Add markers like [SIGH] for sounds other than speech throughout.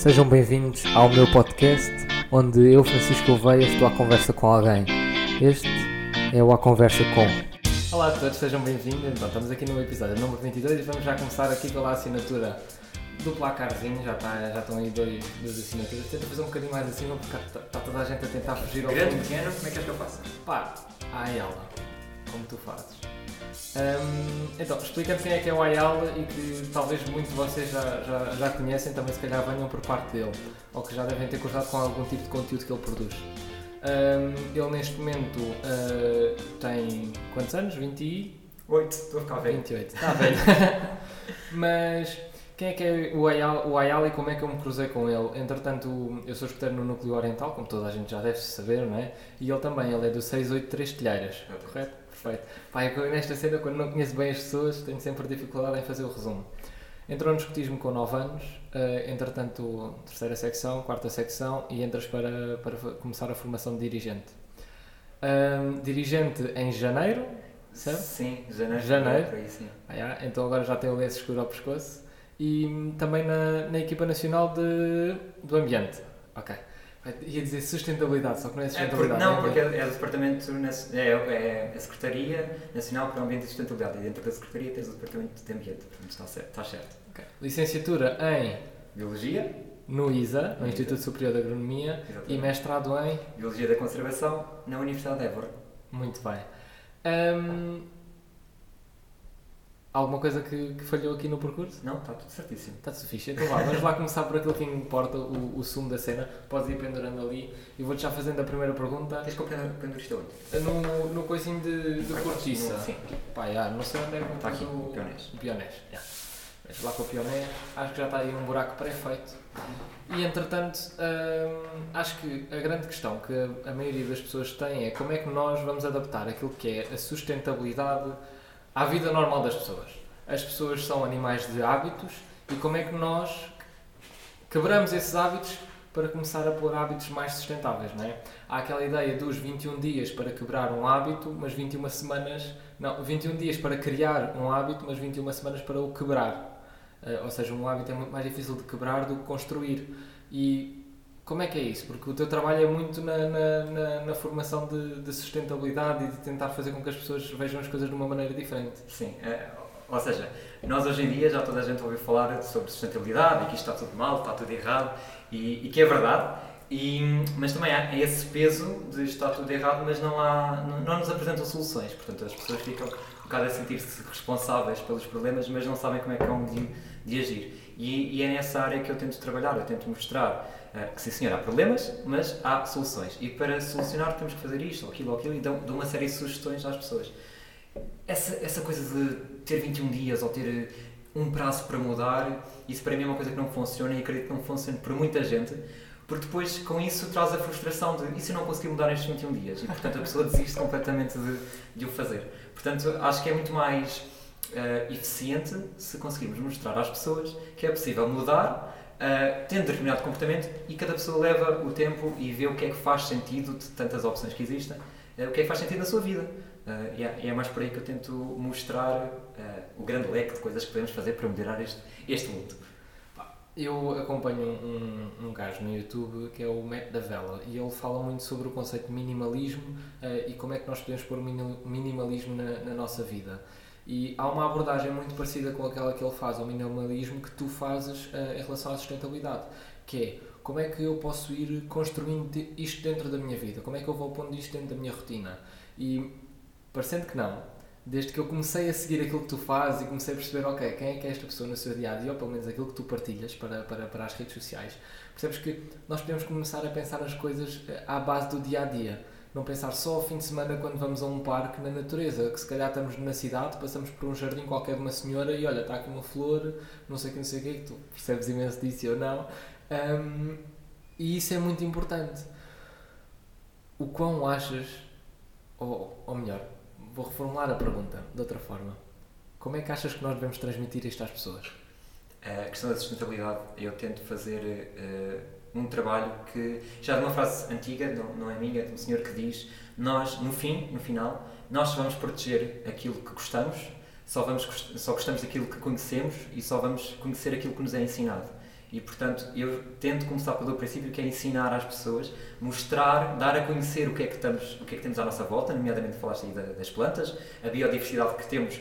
Sejam bem-vindos ao meu podcast, onde eu, Francisco Gouveia, estou à conversa com alguém. Este é o A Conversa Com. Olá a todos, sejam bem-vindos. Então, estamos aqui no episódio número 22 e vamos já começar aqui pela assinatura do placarzinho. Já, está, já estão aí dois, duas assinaturas. Tenta fazer um bocadinho mais acima porque está, está toda a gente a tentar fugir ao Grande, fundo. pequeno, como é que és que eu faço? Pá, a Ayala, como tu fazes. Hum, então, explica-me quem é que é o Ayala e que talvez muitos de vocês já, já, já conhecem, também se calhar venham por parte dele, ou que já devem ter cruzado com algum tipo de conteúdo que ele produz. Hum, ele neste momento uh, tem quantos anos? 20 e... Oito, estou a ficar velho. 28. Está velho. [LAUGHS] Mas quem é que é o Ayala, o Ayala e como é que eu me cruzei com ele? Entretanto, eu sou escuteiro no Núcleo Oriental, como toda a gente já deve saber, não é? E ele também, ele é do 683 Telheiras, correto? Perfeito. Pá, eu nesta cena, quando não conheço bem as pessoas, tenho sempre dificuldade em fazer o resumo. Entrou no escutismo com 9 anos, eh, entretanto, terceira secção, quarta secção, e entras para, para começar a formação de dirigente. Dirigente em janeiro, certo? Sim, janeiro. Janeiro. Aí, sim. Ah, já, então agora já tem o lenço escuro ao pescoço. E hum, também na, na equipa nacional de, do ambiente. Ok. Ia dizer sustentabilidade, só que não é É, por- sustentabilidade. não, é porque ambiente. é, é o Departamento, é, é a Secretaria Nacional para o Ambiente e Sustentabilidade e dentro da Secretaria tens o Departamento de Ambiente, portanto está certo. Está certo. Ok. Licenciatura em Biologia, no ISA, no Instituto ISA. Superior de Agronomia, e exatamente. mestrado em. Biologia da Conservação na Universidade de Évora. Muito bem. Hum, alguma coisa que, que falhou aqui no percurso? Não, está tudo certíssimo. Está-se fixe. Então vá, vamos lá começar por aquilo que importa, o, o sumo da cena. Podes ir pendurando ali e vou-te já fazendo a primeira pergunta. Queres que prenda isto onde? No, no coisinho de, de cortiça. Sim. Pá, já, não sei onde é que Está aqui, o pionês. o pionês. já. Vejo lá com o pionês. Acho que já está aí um buraco pré-feito. E entretanto, hum, acho que a grande questão que a maioria das pessoas tem é como é que nós vamos adaptar aquilo que é a sustentabilidade à vida normal das pessoas. As pessoas são animais de hábitos e como é que nós quebramos esses hábitos para começar a pôr hábitos mais sustentáveis, não é? Há aquela ideia dos 21 dias para quebrar um hábito, mas 21 semanas. Não, 21 dias para criar um hábito, mas 21 semanas para o quebrar. Eh, ou seja, um hábito é muito mais difícil de quebrar do que construir. E como é que é isso? Porque o teu trabalho é muito na, na, na- na formação de, de sustentabilidade e de tentar fazer com que as pessoas vejam as coisas de uma maneira diferente. Sim, é, ou seja, nós hoje em dia já toda a gente ouviu falar sobre sustentabilidade e que isto está tudo mal, está tudo errado e, e que é verdade, e, mas também há esse peso de está tudo errado, mas não, há, não, não nos apresentam soluções, portanto as pessoas ficam um bocado a sentir-se responsáveis pelos problemas, mas não sabem como é que hão de, de agir. E, e é nessa área que eu tento trabalhar, eu tento mostrar eh, que sim senhor, há problemas, mas há soluções. E para solucionar temos que fazer isto, ou aquilo, ou aquilo, e dou uma série de sugestões às pessoas essa, essa coisa de ter 21 dias ou ter eh, um prazo para mudar, isso para mim é uma coisa que não funciona e acredito que não funcione para muita gente, porque depois com isso traz a frustração de se eu não conseguir mudar nestes 21 dias? E portanto a pessoa desiste completamente de, de o fazer. Portanto, acho que é muito mais eh, eficiente se conseguirmos mostrar às pessoas que é possível mudar. Eh, tendo determinado comportamento e cada pessoa leva o tempo e vê o que é que faz sentido de tantas opções que existem, eh, o que é que faz sentido na sua vida. Uh, e, é, é mais por aí que eu tento mostrar uh, o grande leque de coisas que podemos fazer para melhorar este, este mundo. Eu acompanho um, um gajo no YouTube que é o Matt Davella e ele fala muito sobre o conceito de minimalismo e como é que nós podemos pôr o mini- minimalismo na, na nossa vida. E há uma abordagem muito parecida com aquela que ele faz ao minimalismo que tu fazes eh, em relação à sustentabilidade, que é como é que eu posso ir construindo isto dentro da minha vida, como é que eu vou pondo isto dentro da minha rotina. E parecendo que não, desde que eu comecei a seguir aquilo que tu fazes e comecei a perceber, ok, quem é que é esta pessoa no seu dia a dia, ou pelo menos aquilo que tu partilhas para, para, para as redes sociais, percebes que nós podemos começar a pensar nas coisas eh, à base do dia a dia. Não pensar só ao fim de semana quando vamos a um parque na natureza, que se calhar estamos na cidade, passamos por um jardim qualquer de uma senhora e olha, está aqui uma flor, não sei o que, não sei o que, que tu percebes imenso disso ou não. Ahm, e isso é muito importante. O quão achas, ou, ou melhor, vou reformular a pergunta de outra forma. Como é que achas que nós devemos transmitir isto às pessoas? A questão da sustentabilidade, eu tento fazer uh, um trabalho que, já de uma frase antiga, não, não é minha, é de um senhor que diz: Nós, no fim, no final, nós só vamos proteger aquilo que gostamos, só, vamos, só gostamos daquilo que conhecemos e só vamos conhecer aquilo que nos é ensinado. E portanto, eu tento começar pelo princípio que é ensinar às pessoas, mostrar, dar a conhecer o que é que, estamos, o que, é que temos à nossa volta, nomeadamente falaste aí das plantas, a biodiversidade que temos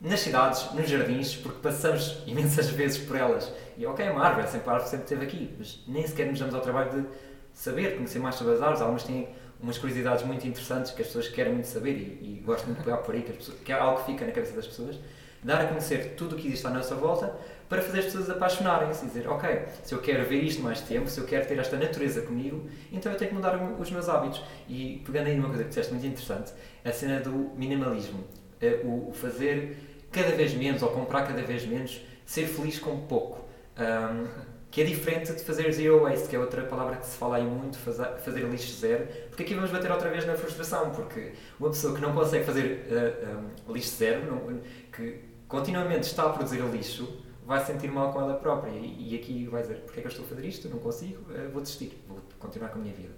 nas cidades, nos jardins, porque passamos imensas vezes por elas. E ok, é uma árvore, sempre a árvore sempre esteve aqui, mas nem sequer nos damos ao trabalho de saber, conhecer mais sobre as árvores. Algumas têm umas curiosidades muito interessantes que as pessoas querem muito saber e, e gosto muito de pegar por aí, que, pessoas, que é algo que fica na cabeça das pessoas. Dar a conhecer tudo o que existe à nossa volta para fazer as pessoas apaixonarem-se e dizer, ok, se eu quero ver isto mais tempo, se eu quero ter esta natureza comigo, então eu tenho que mudar os meus hábitos. E pegando aí numa coisa que disseste muito interessante, a cena do minimalismo. Eh, o fazer cada vez menos ou comprar cada vez menos, ser feliz com pouco. Um, que é diferente de fazer zero waste, que é outra palavra que se fala aí muito, fazer, lixo zero, porque aqui vamos bater outra vez na frustração, porque uma pessoa que não consegue fazer uh, um, lixo zero, não, que continuamente está a produzir lixo, vai se sentir mal com ela própria e, e aqui vai dizer, porque é que eu estou a fazer isto? Não consigo, uh, vou desistir, vou continuar com a minha vida.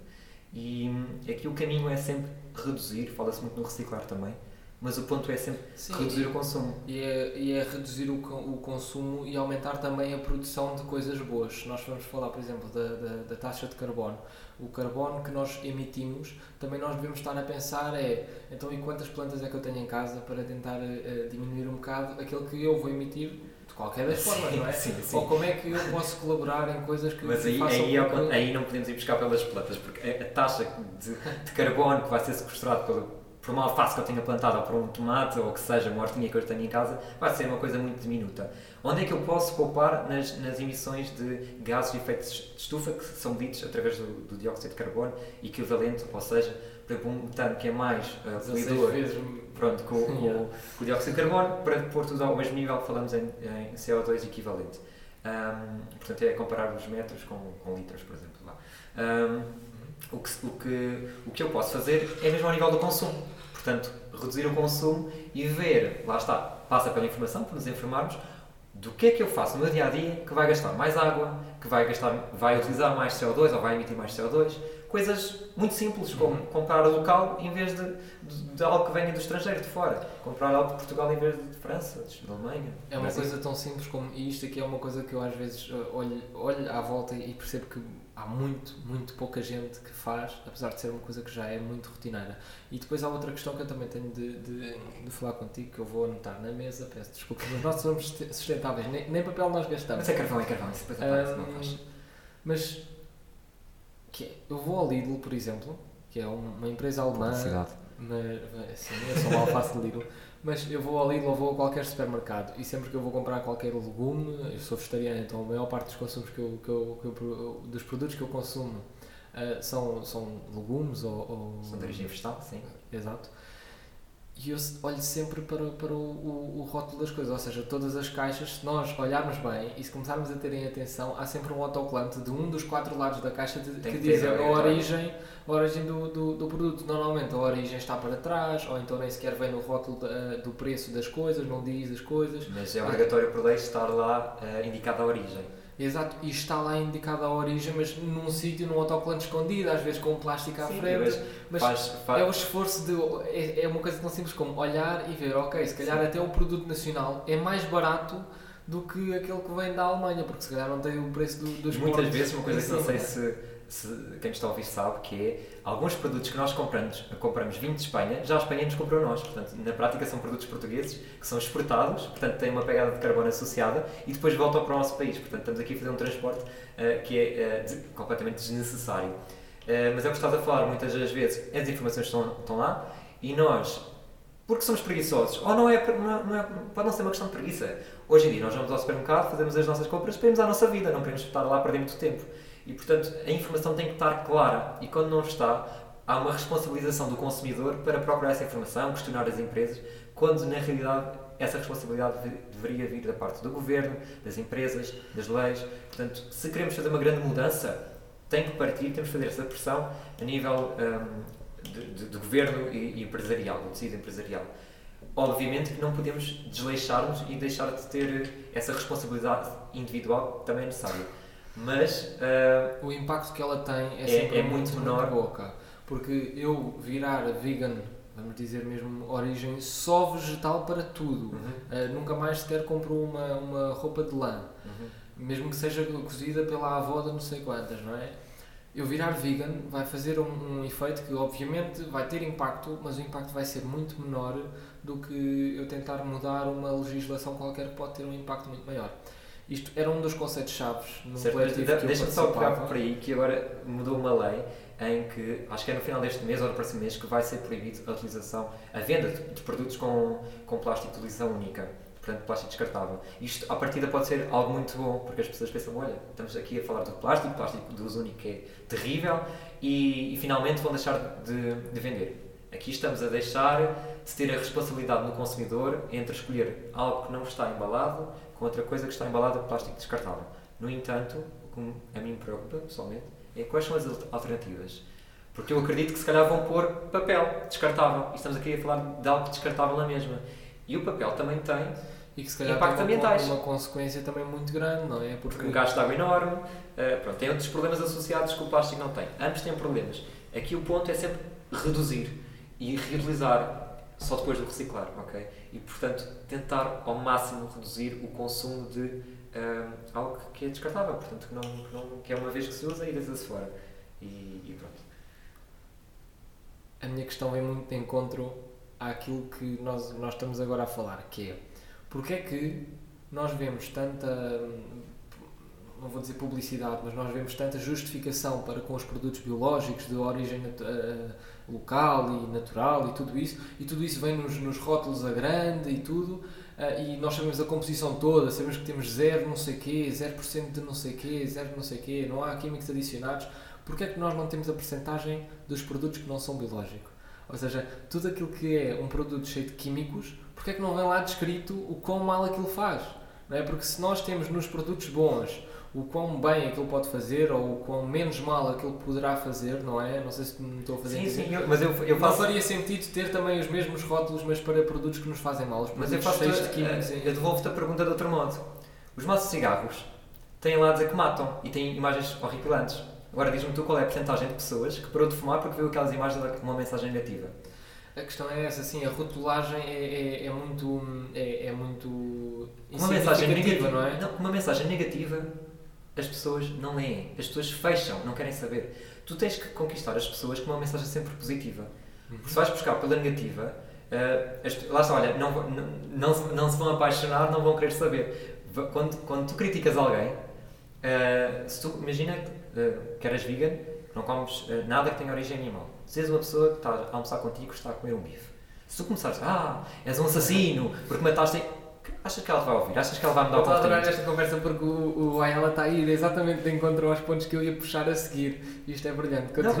E um, aqui o caminho é sempre reduzir, fala-se muito no reciclar também, mas o ponto é sempre Sim, reduzir o consumo. E é, e é reduzir o, o consumo e aumentar também a produção de coisas boas. Se nós vamos falar, por exemplo, da, da, da, taxa de carbono, o carbono que nós emitimos, também nós devemos estar a pensar é, então e quantas plantas é que eu tenho em casa para tentar uh, diminuir um bocado aquilo que eu vou emitir de qualquer das formas, sim, não é? Sim, sim. Ou como é que eu posso colaborar em coisas que Mas aí, aí, é aí não podemos ir buscar pelas plantas, porque a taxa de, de carbono que vai ser sequestrado pelo por uma alface que eu tenha plantado ou por um tomate ou que seja uma hortinha que eu tenho em casa, vai ser uma coisa muito diminuta. Onde é que eu posso poupar nas, nas emissões de gases de efeito de estufa que são medidos através do, do dióxido de carbono equivalente, ou seja, por exemplo, um metano que é mais uh, poluidor pronto, com, com, [LAUGHS] yeah. com, o dióxido de carbono, para pôr tudo ao mesmo nível que falamos em, em CO2 equivalente. Um, portanto, é comparar os metros com, com litros, por exemplo. Um, o que, o, que, o que eu posso fazer é mesmo ao nível do consumo. Portanto, reduzir o consumo e ver, lá está, passa pela informação, para nos informarmos do que é que eu faço no meu dia a dia que vai gastar mais água, que vai, gastar, vai utilizar mais CO2 ou vai emitir mais CO2. Coisas muito simples, como uhum. comprar local em vez de, de, de, algo que venha do estrangeiro, de fora. Comprar algo de Portugal em vez de França, de Alemanha. É uma coisa tão simples como. E isto aqui é uma coisa que eu às vezes eh, olho, olho à volta e percebo que há muito, muito pouca gente que faz, apesar de ser uma coisa que já é muito rotineira. E depois há outra questão que eu também tenho de, de, de falar contigo, que eu vou anotar na mesa, peço desculpa, mas nós somos [LAUGHS] sustentáveis, nem, nem papel nós gastamos. Mas é carvão, é carvão, isso depois aparece, um, não Mas que é, eu vou ao Lidl, por exemplo, que é uma empresa alemã. Mas, sim, eu sou uma alface de Lidl. Mas eu vou ao Lidl ou vou a qualquer supermercado e sempre que eu vou comprar qualquer legume, eu sou vegetariano, então a maior parte dos consumos que eu, que eu, que eu dos produtos que eu consumo uh, são, são legumes ou, ou. São de origem vegetal, sim. Exato. E eu olho sempre para, para o, o, o, rótulo das coisas, ou seja, todas as caixas, se nós olharmos bem e se começarmos a terem atenção, há sempre um autocolante de um dos quatro lados da caixa de, que, que diz a origem, a origem do, do, do, produto. Normalmente a origem está para trás, ou então nem sequer vem no rótulo da, do preço das coisas, não diz as coisas. Mas é obrigatório por lei estar lá uh, indicada a origem. Exato, e está lá indicada a origem, mas num sítio, num autocolante escondido, às vezes com um plástico à Sim, frente. Mas faz, faz... é o esforço de. É, é, uma coisa tão simples como olhar e ver, ok, se calhar Sim. até o produto nacional é mais barato do que aquele que vem da Alemanha, porque se calhar não tem o preço do, dos Muitas vezes, uma coisa que não sei se se, quem está a ouvir sabe, que é alguns produtos que nós compramos, compramos vindo de Espanha, já a Espanha nos comprou nós. Portanto, na prática são produtos portugueses que são exportados, portanto têm uma pegada de carbono associada e depois voltam para o nosso país. Portanto, estamos aqui a fazer um transporte uh, que é uh, de, completamente desnecessário. Uh, mas é o que estás a falar, muitas das vezes as informações estão, estão lá e nós, porque somos preguiçosos, ou não é, não, é, pode não ser uma questão de preguiça. Hoje em dia nós vamos ao supermercado, fazemos as nossas compras, irmos à nossa vida, não queremos estar lá a perder muito tempo. E, portanto, a informação tem que estar clara e quando não está, há uma responsabilização do consumidor para procurar essa informação, questionar as empresas, quando na realidade essa responsabilidade deveria vir da parte do governo, das empresas, das leis. Portanto, se queremos fazer uma grande mudança, tem que partir, temos que fazer essa pressão a nível um, de, de, de, governo e, e empresarial, do tecido empresarial. Obviamente que não podemos desleixar-nos e deixar de ter essa responsabilidade individual também é necessária mas uh, o impacto que ela tem é, é sempre é muito, muito menor boca porque eu virar vegan vamos dizer mesmo origem só vegetal para tudo uhum. uh, nunca mais sequer compro uma, uma roupa de lã uhum. mesmo que seja cozida pela avó de não sei quantas, não é? Eu virar vegan vai fazer um, um efeito que obviamente vai ter impacto, mas o impacto vai ser muito menor do que eu tentar mudar uma legislação qualquer que pode ter um impacto muito maior. Isto era um dos conceitos chaves no Certo, coletivo que Deixa-me só pegar por aí que agora mudou uma lei em que, acho que é no final deste mês ou no próximo mês, que vai ser proibido a utilização, a venda de, de produtos com, com plástico de utilização única. Portanto, plástico descartável. Isto, à partida, pode ser algo muito bom, porque as pessoas pensam, olha, estamos aqui a falar do plástico, plástico de uso único é terrível, e, e finalmente vão deixar de, de vender. Aqui estamos a deixar de ter a responsabilidade no consumidor entre escolher algo que não está embalado outra coisa que está embalada de plástico descartável. No entanto, o que a mim me preocupa, pessoalmente, é quais são as alternativas. Porque eu acredito que se calhar vão pôr papel descartável. E estamos aqui a falar de algo descartável na mesma. E o papel também tem E que se calhar Impactos tem uma, uma consequência também muito grande, não é? porque um gasto de água enorme, eh, pronto, tem outros problemas associados que o plástico não tem. Ambos têm problemas. Aqui o ponto é sempre reduzir e reutilizar só depois de reciclar, ok? E portanto tentar ao máximo reduzir o consumo de eh, algo que é descartável, portanto que, não, que, não, que é uma vez que se usa e deita-se fora. E, e pronto. a minha questão vem muito de encontro àquilo que nós, nós estamos agora a falar, que é porque é que nós vemos tanta, não vou dizer publicidade, mas nós vemos tanta justificação para com os produtos biológicos de origem eh, local e natural e tudo isso, e tudo isso vem nos, nos rótulos a grande e tudo, eh, e nós sabemos a composição toda, sabemos que temos zero não sei quê, 0% de não sei quê, zero não sei quê, não há químicos adicionados, porque é que nós não temos a percentagem dos produtos que não são biológicos? Ou seja, tudo aquilo que é um produto cheio de químicos, porque é que não vem lá descrito o quão mal aquilo faz? Não é? Porque se nós temos nos produtos bons o quão bem aquilo pode fazer ou o quão menos mal aquilo poderá fazer, não é? Não sei se me estou a fazer Sim, entender. sim, eu- mas eu, eu Não faço. faria sentido ter também os mesmos rótulos, mas para produtos que nos fazem mal. Os Mas eu faço. cheios de químicos. Eu devolvo-te a pergunta de outro modo. Os maços de cigarros têm lá a dizer que matam e têm imagens horripilantes. Agora diz-me tu qual é a porcentagem de pessoas que parou de fumar porque viu aquelas imagens com uma mensagem negativa. A questão é essa, assim, a rotulagem é, é, é muito. É, é muito. Uma mensagem negativa, não é? Não, uma mensagem negativa, as pessoas não leem. As pessoas fecham, não querem saber. Tu tens que conquistar as pessoas com uma mensagem sempre positiva. Porque se vais buscar pela negativa, eh, as- lá está, olha, não, não, não, se- não se vão apaixonar, não vão querer saber. Quando, quando tu criticas alguém, eh, se tu imagina eh, que eras vegan, que não comes nada que tenha origem animal. Se és uma pessoa que está a almoçar contigo e está a comer um bife. Se tu começares, ah, és um assassino, porque mataste. Achas que ela vai ouvir? Achas que ela vai mudar Eu o estou a adorar esta conversa porque o, o Ayala está a ir exatamente de encontro aos pontos que eu ia puxar a seguir. Isto é brilhante. Não,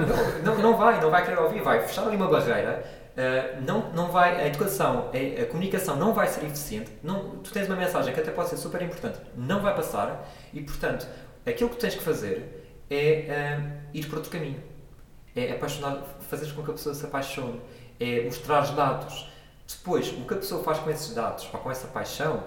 não, não, vai, não vai querer ouvir, vai fechar ali uma barreira, eh, não, não vai, a educação, a, a comunicação não vai ser eficiente, não, tu tens uma mensagem que até pode ser super importante, não vai passar e, portanto, aquilo que tens que fazer é eh, ir para outro caminho. É apaixonar, fazeres com que a pessoa se apaixone, é mostrar dados. Depois, o que a pessoa faz com esses dados ou com essa paixão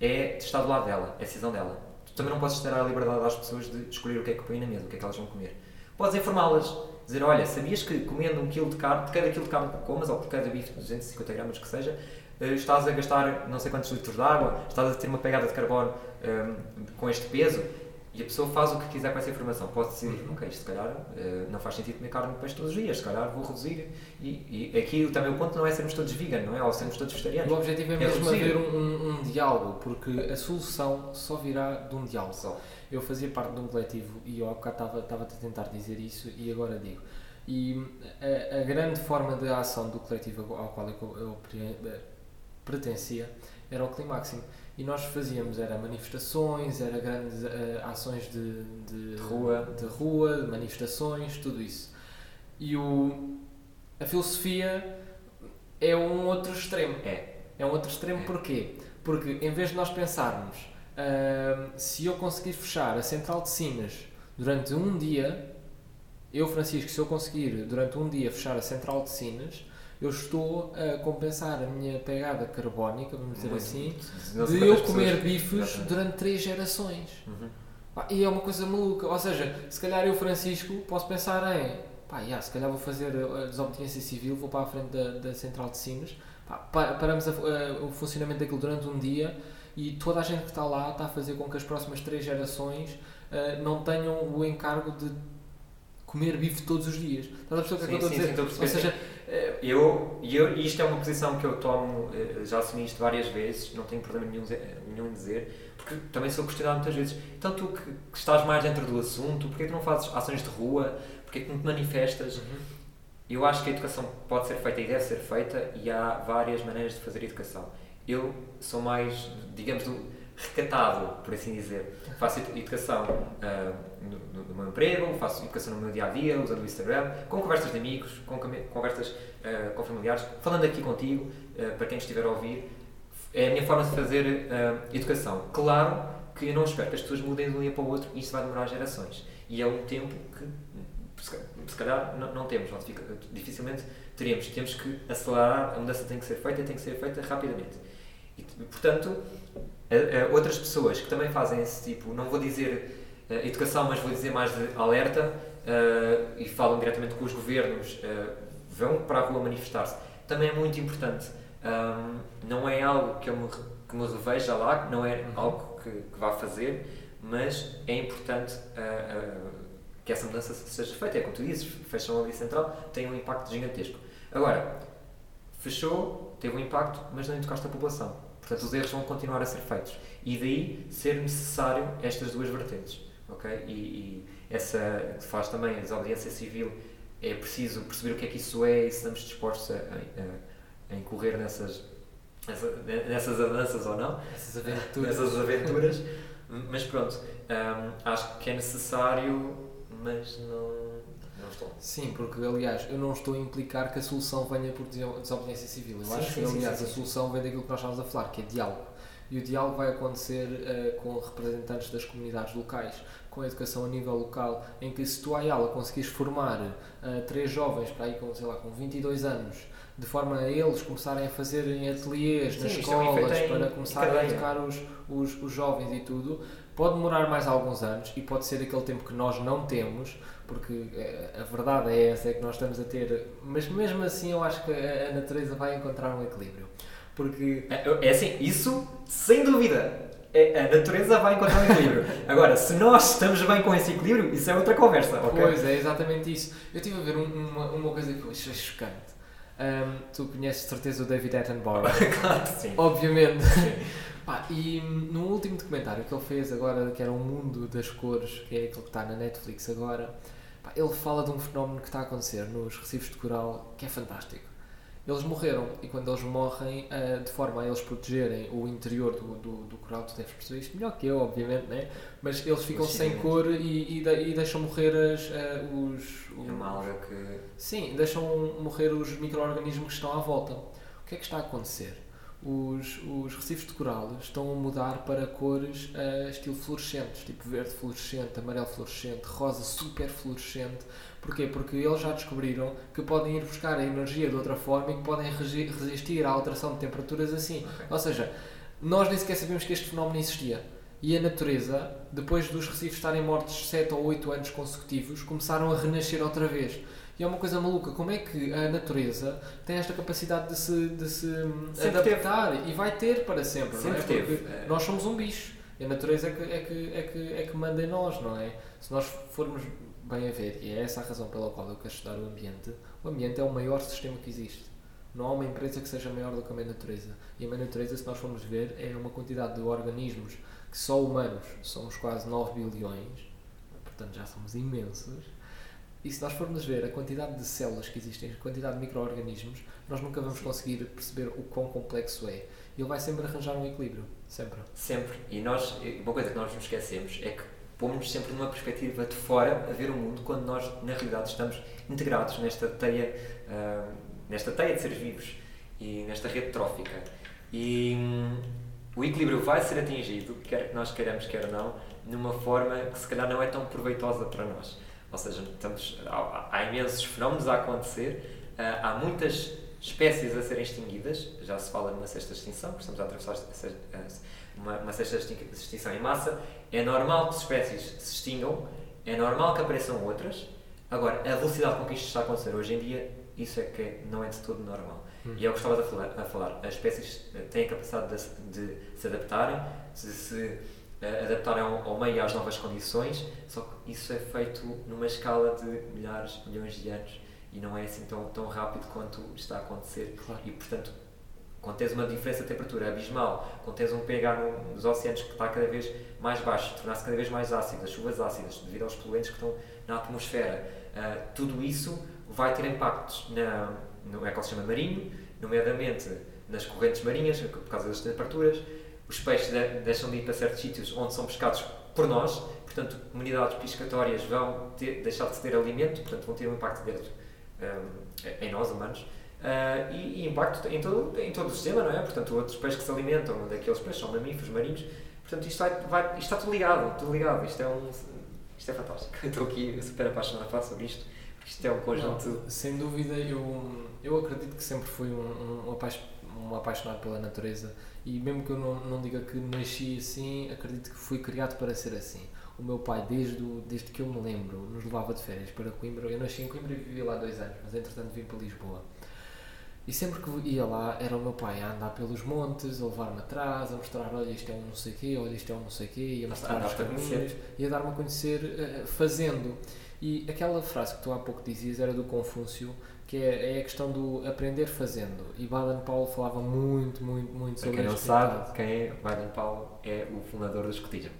é estar do lado dela, é decisão dela. Tu também não podes ter a liberdade às pessoas de escolher o que é que põem na mesa, o que é que elas vão comer. Podes informá-las, dizer, olha, sabias que comendo um quilo de carne, por cada quilo de carne que comas, ou por cada bife de 250 gramas que seja, eh, estás a gastar não sei quantos litros de água, estás a ter uma pegada de carbono eh, com este peso, e a pessoa faz o que quiser com essa informação. Pode dizer, ok, isto se calhar eh, não faz sentido comer carne de peixe todos os dias, se calhar vou reduzir. E, e aqui também o ponto não é sermos todos vegan, não é? Ou sermos todos vegetarianos. O objetivo é É mesmo reduzir. haver um, um- diálogo, porque a solução só virá de um diálogo. Só. Eu fazia parte de um coletivo e eu há bocado estava, estava a tentar dizer isso e agora digo. E a, a grande forma de ação do coletivo ao qual eu, eu pre- pertencia era o Climáximo. E nós fazíamos, era manifestações, era grandes eh, ações de, de, rua. de rua, manifestações, tudo isso. E o, a filosofia é um outro extremo. É. É um outro extremo É. porquê? Porque em vez de nós pensarmos ahm, se eu conseguir fechar a central de Sines durante um dia, eu, Francisco, se eu conseguir durante um dia fechar a central de Sines, eu estou a compensar a minha pegada carbónica, vamos dizer Muito. assim, sei de eu comer bifes durante três gerações. Uhum. Pá, e é uma coisa maluca. Ou seja, se calhar eu, Francisco, posso pensar em pá, yeah, se calhar vou fazer a desobediência civil, vou para a frente da, da central de Sines, pá, pa- paramos a- a- o funcionamento daquilo durante um dia e toda a gente que está lá está a fazer com que as próximas três gerações uh, não tenham o encargo de comer bife todos os dias. Estás a perceber o que é que eu estou a dizer? Ou seja, eh, eu, eu, isto é uma posição que eu tomo, eh, já assumi isto várias vezes, não tenho problema nenhum, nenhum em dizer, porque também sou questionado muitas vezes. Então, tu que, que estás mais dentro do assunto, porquê que não fazes ações de rua? Porquê que não te manifestas? Uhum. Eu acho que a educação pode ser feita e deve ser feita, e há várias maneiras de fazer educação. Eu sou mais, digamos, do recatado, por assim dizer. Faço educação uh, no, no, meu emprego, faço educação no meu dia a dia, usando o Instagram, com conversas de amigos, com conversas uh, com familiares, falando aqui contigo, uh, para quem estiver a ouvir. É a minha forma de fazer educação. Claro que eu não espero que as pessoas mudem de um dia para o outro e isso vai demorar gerações. E é um tempo que, se calhar, não, não temos, dificilmente teríamos. Temos que acelerar, a mudança tem que ser feita, tem que ser feita rapidamente. E, portanto, outras pessoas que também fazem esse tipo, não vou dizer uh, educação, mas vou dizer mais de alerta uh, e falam diretamente com os governos, uh, vão para a rua manifestar-se, também é muito importante. Um, não é algo que eu me, que me reveja lá, não é algo que, que vá fazer, mas é importante que essa mudança seja feita. É como tu dizes, fecham ali central, tem um impacto gigantesco. Agora, fechou, teve um impacto, mas não educaste a população Portanto, os erros vão continuar a ser feitos. E daí ser necessário estas duas vertentes. Ok? E, e essa que faz também a desobediência civil, é preciso perceber o que é que isso é e se estamos dispostos a, a, a incorrer nessas, nessas avanças ou não. Essas aventuras. Nessas aventuras. mas pronto, hum, acho que é necessário, mas não não estou. Sim, porque aliás, eu não estou a implicar que a solução venha por desobediência civil. Eu sim, acho sim, que aliás sim, a solução vem daquilo que nós estávamos a falar, que é diálogo. E o diálogo vai acontecer uh, com representantes das comunidades locais, com a educação a nível local, em que se tu aula conseguires formar uh, três jovens para aí com, sei lá, com 22 anos, de forma a eles começarem a fazerem ateliês nas escolas, para começarem a educar os, os, os jovens e tudo, pode demorar mais alguns anos e pode ser aquele tempo que nós não temos, porque eh, a verdade é essa, é que nós estamos a ter, mas mesmo assim eu acho que a natureza vai encontrar um equilíbrio. Porque... É, é assim, isso sem dúvida. É, a natureza vai encontrar um equilíbrio. [LAUGHS] Agora, se nós estamos bem com esse equilíbrio, isso é outra conversa. Okay? Pois, é exatamente isso. Eu estive a ver uma, uma coisa que eu achei chocante. Um, tu conheces de certeza o David Attenborough? [LAUGHS] claro que sim. Obviamente. Sim. [LAUGHS] Pá, e no último documentário que ele fez agora, que era O Mundo das Cores, que é aquele que está na Netflix agora, pá, ele fala de um fenómeno que está a acontecer nos recifes de coral que é fantástico. Eles morreram e quando eles morrem, uh, de forma a eles protegerem o interior do, do, do, coral, tu deves perceber isto melhor que eu, obviamente, né? mas eles ficam sem cor e, e, e, deixam morrer as, uh, os. É uma alga que. Sim, deixam morrer os micro-organismos que estão à volta. O que é que está a acontecer? Os, os recifes de coral estão a mudar para cores uh, estilo fluorescentes, tipo verde fluorescente, amarelo fluorescente, rosa super fluorescente. Porquê? Porque eles já descobriram que podem ir buscar a energia de outra forma e que podem resistir à alteração de temperaturas assim. Okay. Ou seja, nós nem sequer sabíamos que este fenómeno existia. E a natureza, depois dos recifes estarem mortos 7 ou 8 anos consecutivos, começaram a renascer outra vez. E é uma coisa maluca, como é que a natureza tem esta capacidade de se, de se adaptar teve. e vai ter para sempre, sempre não é? Teve. Porque é. nós somos um bicho e a natureza é que, é, que, é, que, é que manda em nós, não é? Se nós formos bem a ver, e é essa a razão pela qual eu quero estudar o ambiente, o ambiente é o maior sistema que existe. Não há uma empresa que seja maior do que a minha natureza. E a minha natureza, se nós formos ver, é uma quantidade de organismos que só humanos somos quase 9 bilhões, portanto já somos imensos e se nós formos ver a quantidade de células que existem, a quantidade de micro-organismos, nós nunca vamos conseguir perceber o quão complexo é. Ele vai sempre arranjar um equilíbrio. Sempre. Sempre. E nós, uma coisa que nós nos esquecemos é que pomos sempre numa perspectiva de fora a ver o mundo quando nós, na realidade, estamos integrados nesta teia, uh, nesta teia de seres vivos e nesta rede trófica. E hum, o equilíbrio vai ser atingido, quer que nós queiramos, quer não, numa forma que se calhar não é tão proveitosa para nós. Ou seja, estamos, há, há imensos fenómenos a acontecer, uh, há muitas espécies a serem extinguidas, já se fala numa sexta extinção, porque estamos a atravessar uma, uma sexta extinção em massa. É normal que espécies se extingam, é normal que apareçam outras. Agora, a velocidade com que isto está a acontecer hoje em dia isso é que não é de todo normal. Hum. E é o que estavas a falar, a falar. As espécies eh, têm a capacidade de, se- de se adaptarem, de se eh, adaptarem ao, ao meio e às novas condições, só que isso é feito numa escala de milhares, milhões de anos e não é assim tão, tão rápido quanto está a acontecer. Claro. E, portanto, quando tens uma diferença de temperatura abismal, quando tens um pH no- nos oceanos que está cada vez mais baixo, tornar-se cada vez mais ácido, as chuvas ácidas, devido aos poluentes que estão na atmosfera, ah, tudo isso vai ter impactos na, no ecossistema marinho, nomeadamente nas correntes marinhas, por causa das temperaturas. Os peixes de- deixam de ir para certos sítios onde são pescados por nós, portanto, comunidades piscatórias vão ter- deixar de ter alimento, portanto, vão ter um impacto direto ah, em nós, humanos. Ah, e, e impacto em todo, em todo o sistema, não é? Portanto, outros peixes que se alimentam daqueles peixes são mamíferos marinhos. Portanto, isto, vai, vai- isto está tudo ligado, tudo ligado. Isto é, um, isto é fantástico. Eu [LAUGHS] estou aqui super apaixonado a falar sobre isto. Isto é um conjunto. Não, sem dúvida, eu, eu acredito que sempre fui um, um, um apaixonado pela natureza e mesmo que eu não, não diga que nasci assim, acredito que fui criado para ser assim. O meu pai, desde, o, desde que eu me lembro, nos levava de férias para Coimbra. Eu nasci em Coimbra e vivi lá dois anos, mas entretanto vim para Lisboa. E sempre que ia lá, era o meu pai a andar pelos montes, a levar-me atrás, a mostrar: olha, isto é um não sei quê, olha, isto é um não sei quê, e a mostrar os caminhos, conhecer. e a dar-me a conhecer eh, fazendo. E aquela frase que tu há pouco dizias era do Confúcio, que é, é a questão do aprender fazendo. E Baden-Powell falava muito, muito, muito Para sobre quem não sabe, ditado. quem é Baden Powell é o fundador do escotilho.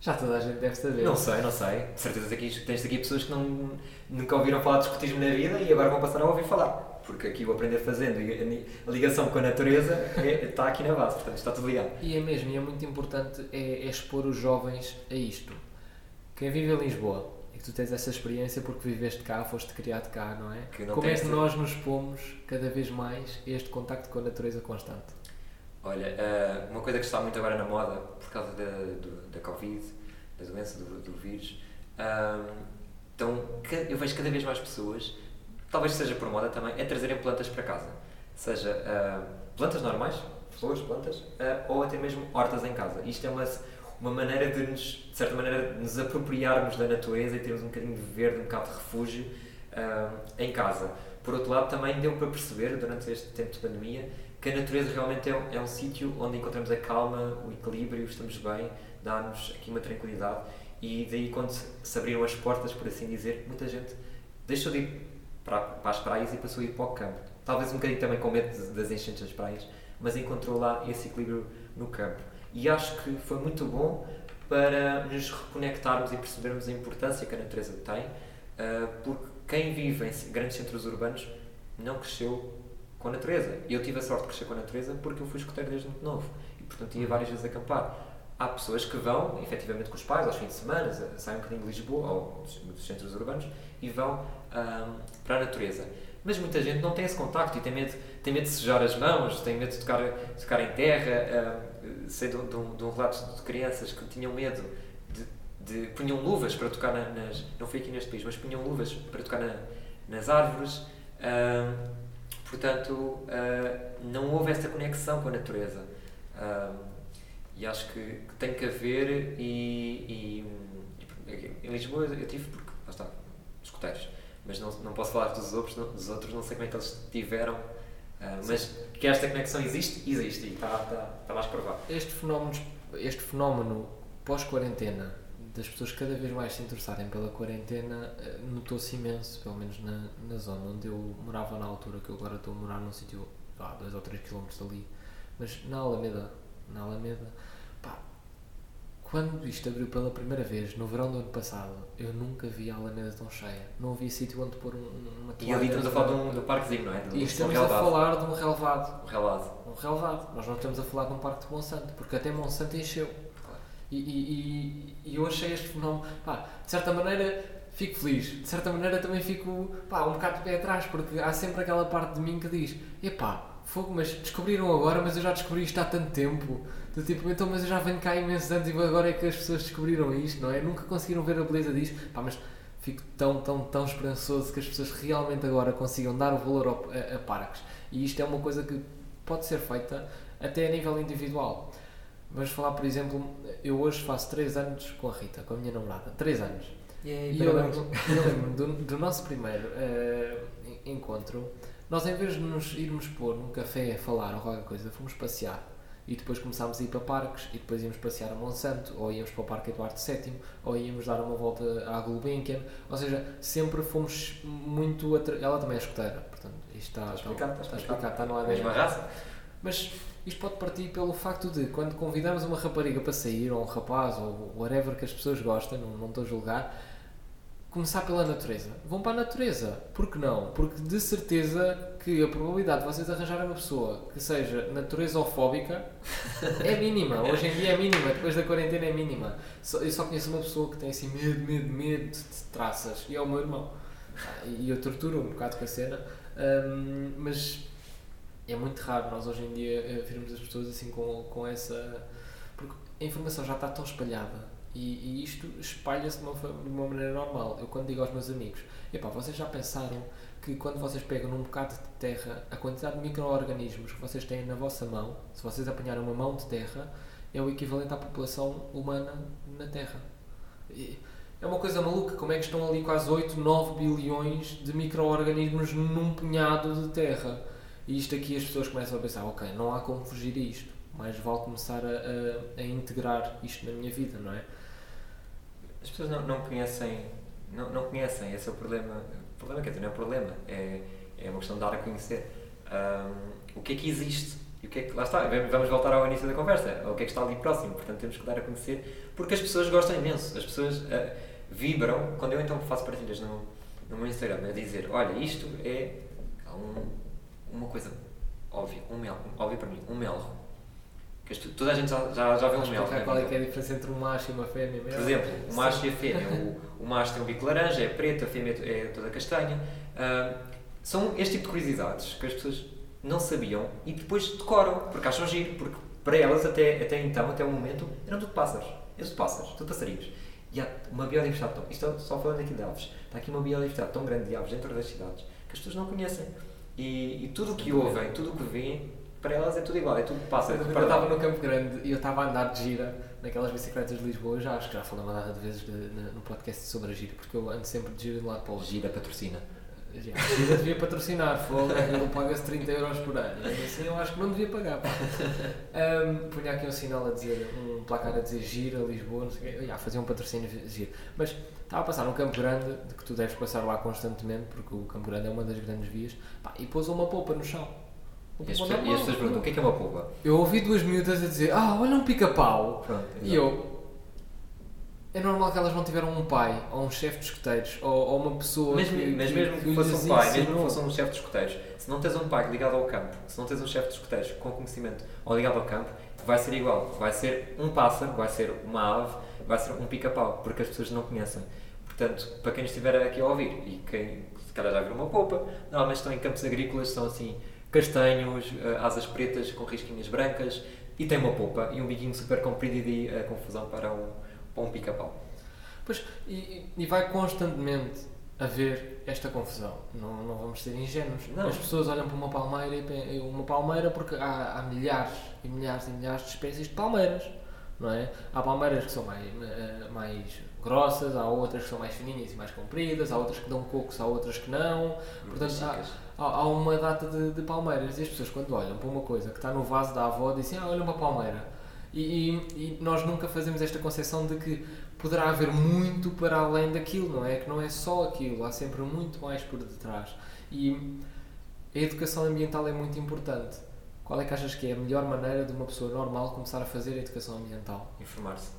Já toda a gente deve saber. Não sei, não sei. De certeza que tens aqui pessoas que não, nunca ouviram falar de escotismo na vida e agora vão passar a ouvir falar. Porque aqui o aprender fazendo e a ligação com a natureza é- está aqui na base, portanto está tudo ligado. E é mesmo, e é muito importante é, é expor os jovens a isto. Quem vive em Lisboa, tu tens essa experiência porque viveste cá, foste criado cá, não é? Que não Como é que nós nos pomos cada vez mais a este contacto com a natureza constante? Olha, eh, uma coisa que está muito agora na moda, por causa da, da Covid, da doença do, do vírus, ahm, então eu vejo cada vez mais pessoas, talvez seja por moda também, é trazerem plantas para casa. Seja ah, plantas normais, flores, plantas, ah, ou até mesmo hortas em casa. Isto é uma, uma maneira de nos, de certa maneira, nos apropriarmos da natureza e termos um bocadinho de verde, um bocado de refúgio ah, em casa. Por outro lado, também deu para perceber, durante este tempo de pandemia, que a natureza realmente é um, é um sítio onde encontramos a calma, o equilíbrio, estamos bem, dá-nos aqui uma tranquilidade. E daí, quando se abriram as portas, por assim dizer, muita gente deixou de ir para, para as praias e passou a ir para o campo. Talvez um bocadinho também com medo das enchentes das praias, mas encontrou lá esse equilíbrio no campo. E acho que foi muito bom para nos reconectarmos e percebermos a importância que a natureza tem, ah, porque quem vive em grandes centros urbanos não cresceu com a natureza. Eu tive a sorte de crescer com a natureza porque eu fui escoteiro desde muito novo e, portanto, ia várias vezes acampar. Há pessoas que vão, efetivamente, com os pais, aos fins de semana, saem um bocadinho de Lisboa ou dos, centros urbanos e vão para a natureza. Mas muita gente não tem esse contacto e tem medo, tem medo de sujar as mãos, tem medo de tocar, de tocar em terra. Sei de, um- de um, de um relato de crianças que tinham medo de, de punham luvas para tocar na- nas. Não foi aqui neste país, mas punham luvas para tocar na- nas árvores. Ahm, portanto, ah, não houve essa conexão com a natureza. Ahm, e acho que, que tem que haver. E- e em Lisboa eu tive, porque lá está, escuteiros. Mas não, não posso falar dos outros, não, dos outros, não sei como é que eles tiveram. Ah, mas que esta conexão existe, existe e está, está, está mais provado. Este fenómeno, este fenómeno pós-quarentena, das pessoas cada vez mais se interessarem pela quarentena, eh, notou-se imenso, pelo menos na, na zona onde eu morava na altura, que eu agora estou a morar num sítio, vá, 2 ou 3 km dali, mas na Alameda, na Alameda, quando isto abriu pela primeira vez, no verão do ano passado, eu nunca vi a Alameda tão cheia. Não havia sítio onde pôr um- uma E ali estamos a falar de um, de um parquezinho, não é? De E de um estamos a falar de um relevado Um relevado. um relevado. Nós não estamos a falar de um parque de Monsanto, porque até Monsanto encheu. E, e, e- e eu achei este fenómeno, pá, de certa maneira fico feliz, de certa maneira também fico pá, um bocado de pé atrás, porque há sempre aquela parte de mim que diz: epá, fogo, mas descobriram agora, mas eu já descobri isto há tanto tempo. Do tipo, então, mas eu já venho cá há imensos anos e agora é que as pessoas descobriram isto, não é? Nunca conseguiram ver a beleza disto, pá, mas fico tão, tão, tão esperançoso que as pessoas realmente agora consigam dar o valor ao- a, a parques. E isto é uma coisa que pode ser feita até a nível individual. Vamos falar, por exemplo, eu hoje faço 3 anos com a Rita, com a minha namorada. 3 anos. E eu lembro, eu lembro do, do nosso primeiro eh, encontro, nós em vez de nos irmos pôr num café a falar ou qualquer coisa, fomos passear. E depois começámos a ir para parques e depois íamos passear a Monsanto, ou íamos para o Parque Eduardo VII, ou íamos dar uma volta à Gulbenkian. Ou seja, sempre fomos muito. Atra... Ela também é escoteira, portanto, isto está, Está explicado, está está explicado. está no A ADN. mesma raça. Mas isto pode partir pelo facto de quando convidamos uma rapariga para sair, ou um rapaz, ou whatever que as pessoas gostem, não, não estou a julgar, começar pela natureza. Vão para a natureza. Por que não? Porque de certeza que a probabilidade de vocês arranjarem uma pessoa que seja naturezofóbica é mínima. Hoje em dia é mínima. Depois da quarentena é mínima. Eu só conheço uma pessoa que tem assim medo, medo, medo de traças. E é o meu irmão. Ah, E eu torturo um bocado com a cena. Hum, mas é muito raro nós hoje em dia eh, vermos as pessoas assim com, com essa. Porque a informação já está tão espalhada e, e isto espalha-se de, uma de uma maneira normal. Eu, quando digo aos meus amigos, epá, vocês já pensaram que quando vocês pegam num bocado de terra, a quantidade de micro-organismos que vocês têm na vossa mão, se vocês apanharem uma mão de terra, é o equivalente à população humana na Terra. E é uma coisa maluca, como é que estão ali quase 8, 9 bilhões de micro-organismos num punhado de terra? E isto aqui as pessoas começam a pensar, ok, não há como fugir a isto, mas vale começar a, a, a integrar isto na minha vida, não é? As pessoas não, não conhecem, não, não conhecem, esse é o problema. O problema, quer dizer, não é problema, é, é uma questão de dar a conhecer Ahm, o que é que existe e o que é que. Lá está, vamos voltar ao início da conversa, o que é que está ali próximo, portanto temos que dar a conhecer, porque as pessoas gostam imenso, as pessoas ah, vibram, quando eu então faço partilhas no, no meu Instagram a dizer: olha, isto é um- uma coisa óbvia, um mel, óbvio para mim, um melro. Que toda a gente já, já, já vê um mel. qual é que é a diferença entre um macho e uma fêmea Por mesmo? exemplo, o Sim. macho e a fêmea. [LAUGHS] O, o macho tem um bico laranja, é preto, a fêmea é toda castanha. Ah, são este tipo de curiosidades que as pessoas não sabiam e depois decoram, porque acham giro, porque para elas até, até então, até o momento, eram tudo pássaros. Eram tudo pássaros, tudo passarinhos. E há uma biodiversidade tão... Isto é só falando aqui de aves. Está aqui uma biodiversidade tão grande de aves dentro das cidades que as pessoas não conhecem. E, e tudo o que ouvem, tudo o que veem, para elas é tudo igual, é tudo pássaro. Eu é tudo estava no Campo Grande e eu estava a andar de gira naquelas bicicletas de Lisboa, já acho que já falei uma data de vezes de- de- no podcast sobre a gira, porque eu ando sempre de gira de um lado para o outro. Gira patrocina. Já, gira devia patrocinar, fogo, ele paga-se 30 euros por ano. E assim eu acho que não devia pagar. pá. Um, punha aqui um sinal a dizer, um placar a dizer gira, Lisboa, não sei o quê. Já, fazia um patrocínio gira. Mas estava a passar num Campo Grande, de que tu deves passar lá constantemente, porque o Campo Grande é uma das grandes vias, pá, e pôs uma polpa no chão. E as, pessoas, e perguntam: o que é que é uma polpa? Eu ouvi duas miúdas a dizer, ah, olha um pica-pau. E eu. É normal que elas não tiveram um pai, ou um chefe de escuteiros, ou, ou uma pessoa. Mesmo, que, mas mesmo que lhes fosse um pai, mesmo que fosse um chefe de escuteiros, se não tens um pai ligado ao campo, se não tens um chefe de escuteiros com conhecimento ou ligado ao campo, vai ser igual. Vai ser um pássaro, vai ser uma ave, vai ser um pica-pau, porque as pessoas não conhecem. Portanto, para quem estiver aqui a ouvir e quem se calhar já viu uma polpa, normalmente estão em campos agrícolas, são assim castanhos, eh, asas pretas com risquinhas brancas e tem uma polpa e um biquinho super comprido e a confusão para um, para um pica-pau. Pois, e, e vai constantemente haver esta confusão. Não, não vamos ser ingênuos. Não. As pessoas olham para uma palmeira e uma palmeira porque há, há milhares e milhares e milhares de espécies de palmeiras. Não é? Há palmeiras que são mais, eh, mais grossas, há outras que são mais fininhas e mais compridas, há outras que dão cocos, há outras que não. Portanto, há. Há, uma data de, de palmeiras e as pessoas quando olham para uma coisa que está no vaso da avó dizem, ah, olha uma palmeira. E, e- e nós nunca fazemos esta concepção de que poderá haver muito para além daquilo, não é? Que não é só aquilo, há sempre muito mais por detrás. E a educação ambiental é muito importante. Qual é que achas que é a melhor maneira de uma pessoa normal começar a fazer a educação ambiental? Informar-se.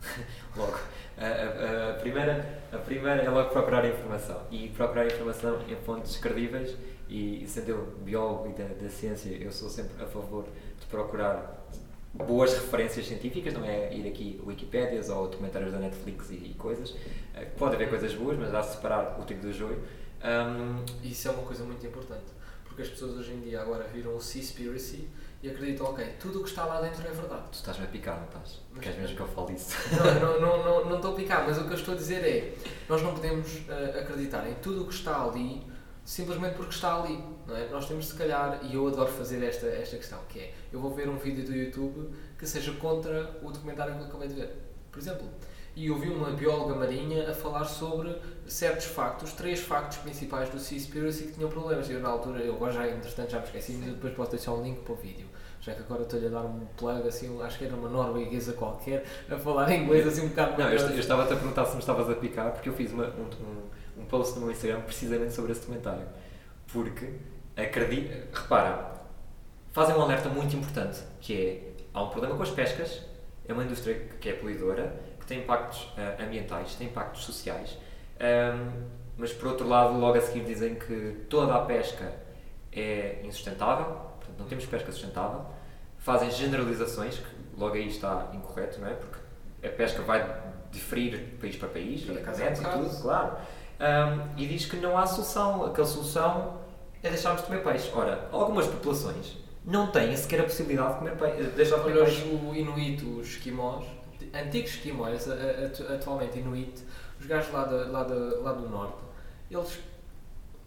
[LAUGHS] logo. A, a- a primeira, a primeira é logo procurar informação. E procurar informação em fontes credíveis. E, e sendo eu biólogo e da, da ciência, eu sou sempre a favor de procurar boas referências científicas, não é ir aqui Wikipédias ou documentários da Netflix e, e coisas. Eh, Pode haver coisas boas, mas há de separar o trigo do joio. Ahm, Isso é uma coisa muito importante, porque as pessoas hoje em dia agora viram o Seaspiracy e acreditam, ok, tudo o que está lá dentro é verdade. tu estás-me a picar, não estás? Mas- Queres mesmo que eu fale disso? [LAUGHS] Não, não, não, não, não estou a picar, mas o que eu estou a dizer é nós não podemos eh, acreditar em tudo o que está ali simplesmente porque está ali. Não é? Nós temos, se calhar, e eu adoro fazer esta, esta questão, que é eu vou ver um vídeo do YouTube que seja contra o documentário que eu acabei de ver. Por exemplo. e ouvi uma bióloga marinha a falar sobre certos factos, três factos principais do Seaspiracy que tinham problemas. Eu, na altura, eu agora já, entretanto, já me esqueci, mas depois posso deixar um link para o vídeo. Já que agora estou-lhe a dar um plug, assim, acho que era uma norueguesa qualquer, a falar inglês assim um bocado Não, eu, eu estava-te a perguntar se me estavas a picar, porque eu fiz uma, um, um, post no meu Instagram precisamente sobre esse documentário. Porque, acredito, repara, fazem um alerta muito importante, que é, há um problema com as pescas, é uma indústria que é poluidora, que tem impactos uh, ambientais, tem impactos sociais, um, mas por outro lado, logo a seguir dizem que toda a pesca é insustentável, portanto não temos pesca sustentável, fazem generalizações, que logo aí está incorreto, não é? Porque a pesca vai diferir de país para país, e, é e tudo, claro. Um, e diz que não há solução, aquela solução é deixarmos de comer peixe. Ora, algumas populações não têm sequer a possibilidade de comer peixe. Deixar de comer peixe. o Inuit, os esquimós, antigos esquimós, atualmente Inuit, os gajos lá, de, lá, de, lá do norte, eles.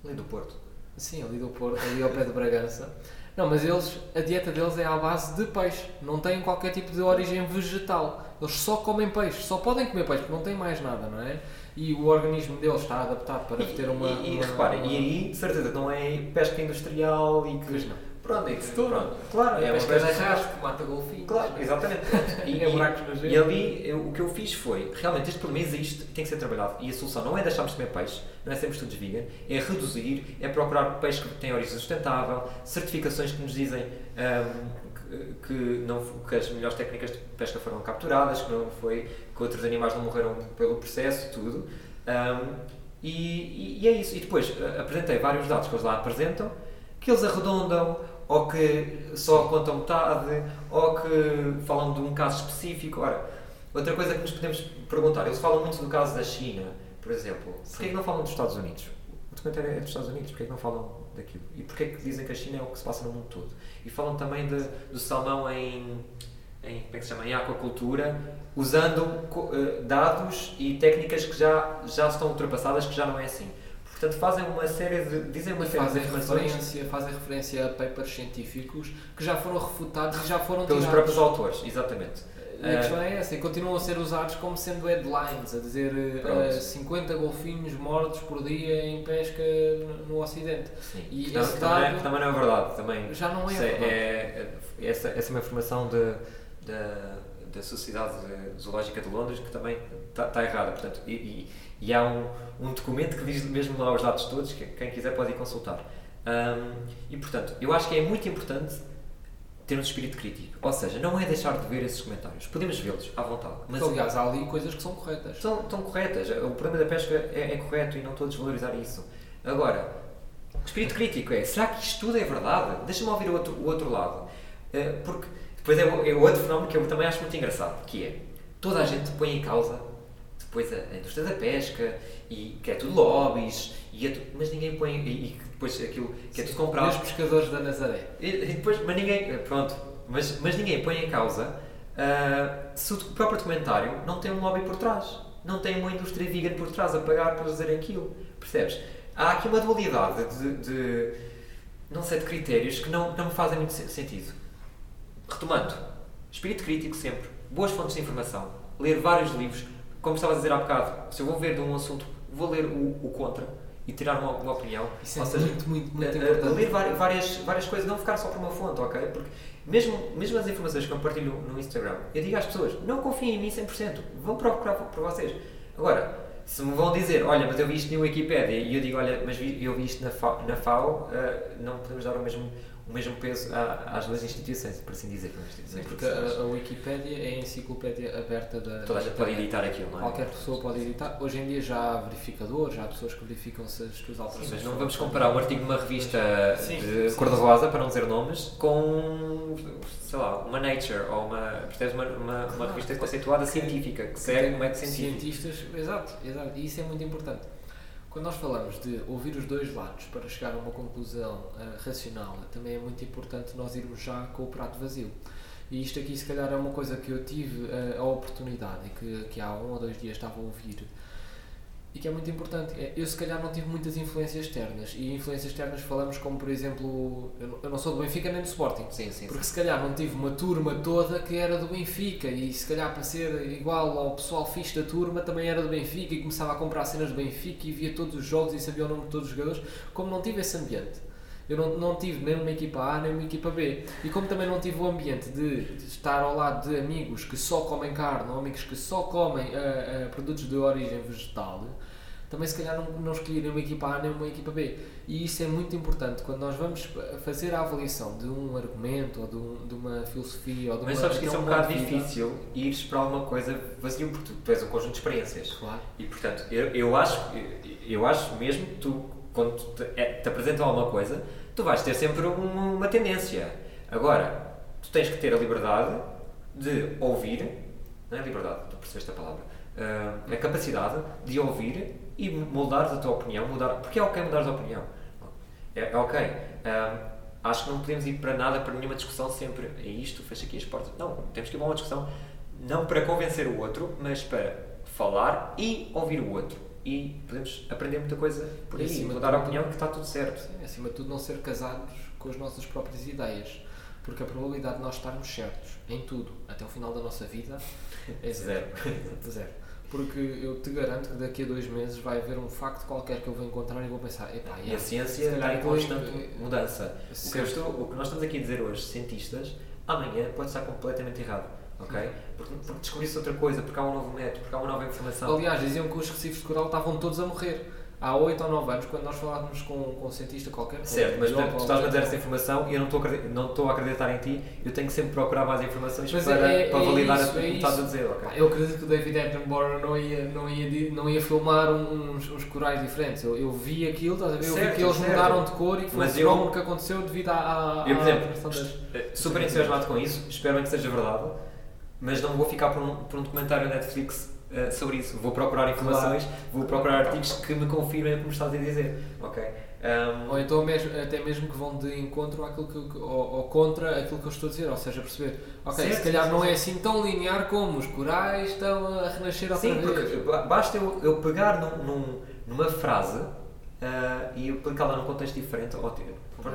Ali do Porto. Sim, ali do Porto, ali ao pé de Bragança. Não, mas eles, a dieta deles é à base de peixe. Não têm qualquer tipo de origem vegetal. Eles só comem peixe. Só podem comer peixe, porque não têm mais nada, não é? E o organismo deles está adaptado para ter uma. E, e, uma, reparem, uma... e aí, de certeza, não é pesca industrial e que. Pois não Pronto, é tudo. Pronto. Claro, é, é uma pesca de arrasto que mata golfinhos. Claro, exatamente. [LAUGHS] E, é buracos E ali eu, o que eu fiz foi, realmente este problema existe e tem que ser trabalhado. E a solução não é deixarmos de comer peixe, não é sermos todos vegan, é reduzir, é procurar peixe que tem origem sustentável, certificações que nos dizem um, que, não, que as melhores técnicas de pesca foram capturadas, que não foi que outros animais não morreram pelo processo, tudo. Um, e, e, é isso. E depois uh, apresentei vários dados que eles lá apresentam, que eles arredondam, ou que só contam metade, ou que falam de um caso específico. Ora, outra coisa que nos podemos perguntar, eles falam muito do caso da China, por exemplo. Porquê é que não falam dos Estados Unidos? O documentário é dos Estados Unidos, porquê é que não falam daquilo? E porquê é que dizem que a China é o que se passa no mundo todo? E falam também de, do salmão em, em, como é que se chama? em aquacultura, usando uh, dados e técnicas que já, já estão ultrapassadas, que já não é assim. Portanto, fazem uma série de. dizem uma série fazem de referência, fazem referência a papers científicos que já foram refutados e já foram Pelos tirados. próprios autores, exatamente. A uh, questão é essa, e continuam a ser usados como sendo headlines, a dizer uh, 50 golfinhos mortos por dia em pesca no, no Ocidente. Sim. E que, esse dado, também, também não é verdade. Também, já não é, verdade. É, é, essa, essa é uma informação de, de da Sociedade Zoológica de Londres que também está tá errada. Portanto, e, e, e, há um, um documento que diz mesmo lá os dados todos, que quem quiser pode ir consultar. Um, e portanto, eu acho que é muito importante ter um espírito crítico. Ou seja, não é deixar de ver esses comentários. Podemos vê-los à vontade. Mas, aliás, há ali coisas que são corretas. São, estão corretas. O problema da pesca é, é correto e não estou a desvalorizar isso. Agora, espírito crítico é: será que isto tudo é verdade? Deixa-me ouvir o outro, o outro lado. Uh, porque depois é o, é o outro fenómeno que eu também acho muito engraçado, que é toda a gente põe em causa depois a, a indústria da pesca e que é tudo lobbies e é tu, mas ninguém põe e, e depois aquilo que é tudo comprado. os pescadores da Nazaré. E, e, depois, mas ninguém, pronto, mas, mas ninguém põe em causa uh, se o próprio documentário não tem um lobby por trás, não tem uma indústria vegan por trás a pagar para fazer aquilo, percebes? Há aqui uma dualidade de, de, não sei, de critérios que não, não me fazem muito sentido. Retomando, espírito crítico sempre, boas fontes de informação, ler vários livros, como estava a dizer há bocado, se eu vou ver de um assunto, vou ler o, o contra e tirar uma, uma opinião. Isso é Ou seja, muito, muito, muito importante. Ler várias, várias coisas, não ficar só por uma fonte, ok? Porque mesmo, mesmo as informações que eu partilho no Instagram, eu digo às pessoas, não confiem em mim 100%, vão procurar por vocês. Agora, se me vão dizer, olha, mas eu vi isto na Wikipedia, e eu digo, olha, mas vi, eu vi isto na FAO, na FAO uh, não podemos dar o mesmo o mesmo peso às duas instituições, por assim dizer. Sim, porque a, a Wikipédia é a enciclopédia aberta da. Toda a gente pode editar aquilo, não é? Qualquer pessoa pode editar. Hoje em dia já há verificadores, já há pessoas que verificam se as suas alterações. Sim, mas não vamos comparar um artigo de uma revista sim, de cor-de-rosa, para não dizer nomes, com, sei lá, uma Nature ou uma, uma, uma, uma revista conceituada científica, que segue um método científico. Cientistas, exato, exato. E isso é muito importante. Quando nós falamos de ouvir os dois lados para chegar a uma conclusão uh, racional, também é muito importante nós irmos já com o prato vazio. E isto aqui, se calhar, é uma coisa que eu tive uh, a oportunidade que, que há um ou dois dias estava a ouvir e que é muito importante. É, eu, se calhar, não tive muitas influências externas. E influências externas falamos como, por exemplo, eu não, eu não sou do Benfica nem do Sporting. Sim, sim. Porque sim. se calhar não tive uma turma toda que era do Benfica e se calhar para ser igual ao pessoal fixe da turma também era do Benfica e começava a comprar cenas do Benfica e via todos os jogos e sabia o nome de todos os jogadores. Como não tive esse ambiente, eu não, não tive nem uma equipa A nem uma equipa B. E como também não tive o ambiente de, de estar ao lado de amigos que só comem carne ou amigos que só comem ah, ah, produtos de origem vegetal, também se calhar não, não escolhi nem uma equipa A nem uma equipa B. E isso é muito importante quando nós vamos fazer a avaliação de um argumento ou de, um- de uma filosofia ou de Mas uma. sabes que isso é um bocado vida. difícil ires para alguma coisa vazio, porque tu, tu és um conjunto de experiências. Claro. E portanto, eu, eu, acho, eu, eu acho mesmo que tu, quando te, é, te apresentam alguma coisa, tu vais ter sempre uma, uma tendência. Agora, tu tens que ter a liberdade de ouvir, não é liberdade, tu percebeste a palavra, ah, a capacidade de ouvir e moldares a tua opinião, mudar, porque é ok mudar a opinião. É, é ok. Ah, acho que não podemos ir para nada, para nenhuma discussão sempre. É isto, fecha aqui as portas. Não, temos que ir para uma discussão não para convencer o outro, mas para falar e ouvir o outro. E podemos aprender muita coisa por E aí, de mudar a opinião que está tudo certo. Sim, acima de tudo, não ser casados com as nossas próprias ideias. Porque a probabilidade de nós estarmos certos em tudo até o final da nossa vida é [LAUGHS] zero. [LAUGHS] zero. Porque eu te garanto que daqui a dois meses vai haver um facto qualquer que eu vou encontrar e vou pensar, epá, E yeah, a ciência está em constante mudança. O que, estou, o que nós estamos aqui a dizer hoje, cientistas, amanhã pode estar completamente errado. Ok? Porque, descobriu-se outra coisa, porque há um novo método, porque há uma nova informação. Aliás, diziam que os recifes de coral estavam todos a morrer. Há 8 ou 9 anos, quando nós falávamos com, com um cientista qualquer. Certo, mas biólogo tu estás a dar essa informação e eu não estou, a não estou a acreditar em ti, eu tenho que sempre procurar mais informações Mas para, é- para é validar isso, o que é estás a dizer. ok? Pá, Eu acredito que o David Attenborough não ia, não ia, não ia filmar uns, uns corais diferentes. Eu, eu vi aquilo, estás a ver? Eu vi Certo, que eles certo. mudaram de cor e foi Mas um fenómeno que aconteceu devido à. à Eu, por exemplo, Eh, super entusiasmado com isso, espero que seja verdade, mas não vou ficar por um, por um documentário Netflix eh, sobre isso. Vou procurar informações, vou procurar artigos que me confirmem o que me estás a dizer. Ok? Ahm, Ou então mesmo, até mesmo que vão de encontro àquilo que, ou, ou contra aquilo que eu estou a dizer, ou seja, perceber, ok, Certo, se calhar sim, não sim, é sim. assim tão linear como os corais estão a renascer outra sim, vez. porque ba- basta eu, eu pegar num, num- numa frase ah, e aplicá-la num contexto diferente, ou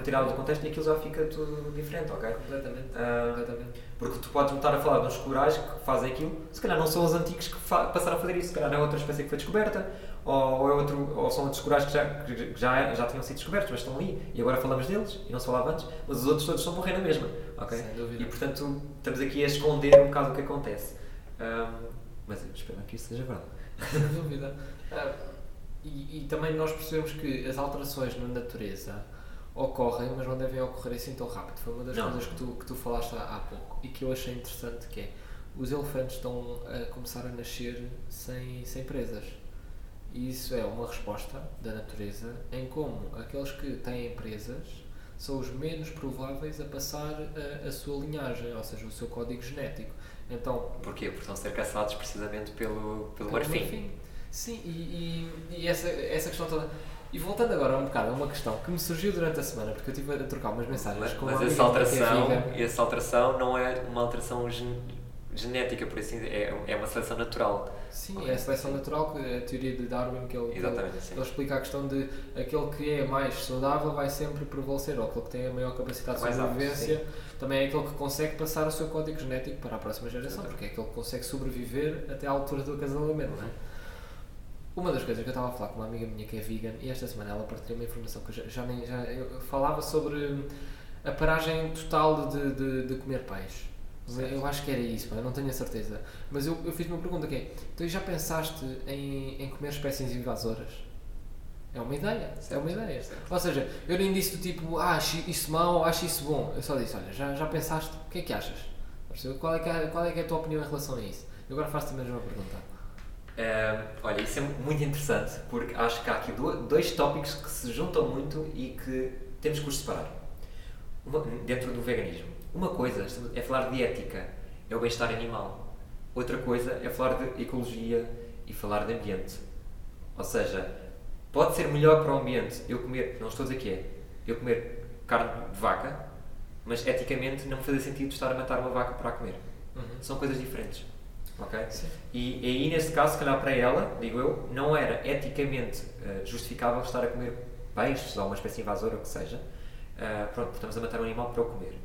tirá-la do contexto e aquilo já fica tudo diferente, ok? Completamente. Ah, completamente. Porque tu podes estar a falar de uns corais que fazem aquilo, se calhar não são os antigos que passaram a fazer isso, se calhar é outra espécie que foi descoberta, ou, ou é outro, ou são outros corais que já, que já, já tinham sido descobertos, mas estão ali, e agora falamos deles, e não se falava antes, mas os outros todos estão a morrer na mesma, ok? E portanto estamos aqui a esconder um bocado o que acontece. Ahm, mas eu espero que isso seja verdade. Sem dúvida. Ah, e, e também nós percebemos que as alterações na natureza ocorrem, mas não devem ocorrer assim tão rápido. Foi uma das Não. coisas que tu, que tu falaste há, há pouco e que eu achei interessante que é os elefantes estão a começar a nascer sem, sem presas. E isso é uma resposta da natureza em como aqueles que têm presas são os menos prováveis a passar a, a sua linhagem, ou seja, o seu código genético. Então, Porquê? Porque estão a ser caçados precisamente pelo, pelo pelo marfim. marfim. Sim, e, e, e essa, essa questão toda. E voltando agora um bocado a uma questão que me surgiu durante a semana, porque eu estive a trocar umas mensagens Mas, com mas essa é alteração, essa alteração não é uma alteração gen- genética, por assim dizer, é, é uma seleção natural. Sim, é a seleção natural, que a teoria de Darwin, que ele, ele, Exatamente, sim. ele explica a questão de aquele que é mais saudável vai sempre prevalecer, ou aquele que tem a maior capacidade de sobrevivência também é aquele que consegue passar o seu código genético para a próxima geração, Exatamente. porque é aquele que consegue sobreviver até à altura do acasalamento. Não é? Uma das coisas que eu estava a falar com uma amiga minha que é vegan e esta semana ela partilhou uma informação que eu já, já nem já eu falava sobre hum, a paragem total de, de, de comer peixe. Certo. Eu acho que era isso, eu não tenho a certeza. Mas eu, eu fiz uma pergunta que é: tu já pensaste em, em comer espécies invasoras? É uma ideia, é Certo, uma ideia. certo. Ou seja, eu nem disse do tipo, ah, acho isso mau, acho isso bom. Eu só disse, olha, já, já pensaste, o que é que achas? Qual é que é, qual é que é a tua opinião em relação a isso? Eu agora faço-te a mesma pergunta. Ah, olha, isso é muito interessante porque acho que há aqui do- dois tópicos que se juntam muito e que temos que os separar Uma- dentro do veganismo. Uma coisa é falar de ética, é o bem-estar animal. Outra coisa é falar de ecologia e falar de ambiente. Ou seja, pode ser melhor para o ambiente eu comer, não estou a dizer que é, eu comer carne de vaca, mas eticamente não me fazia sentido estar a matar uma vaca para a comer. São coisas diferentes. Ok? E, e aí, nesse caso, se calhar para ela, digo eu, não era eticamente uh, justificável estar a comer peixes ou uma espécie invasora, o que seja. Uh, pronto, estamos a matar um animal para o comer.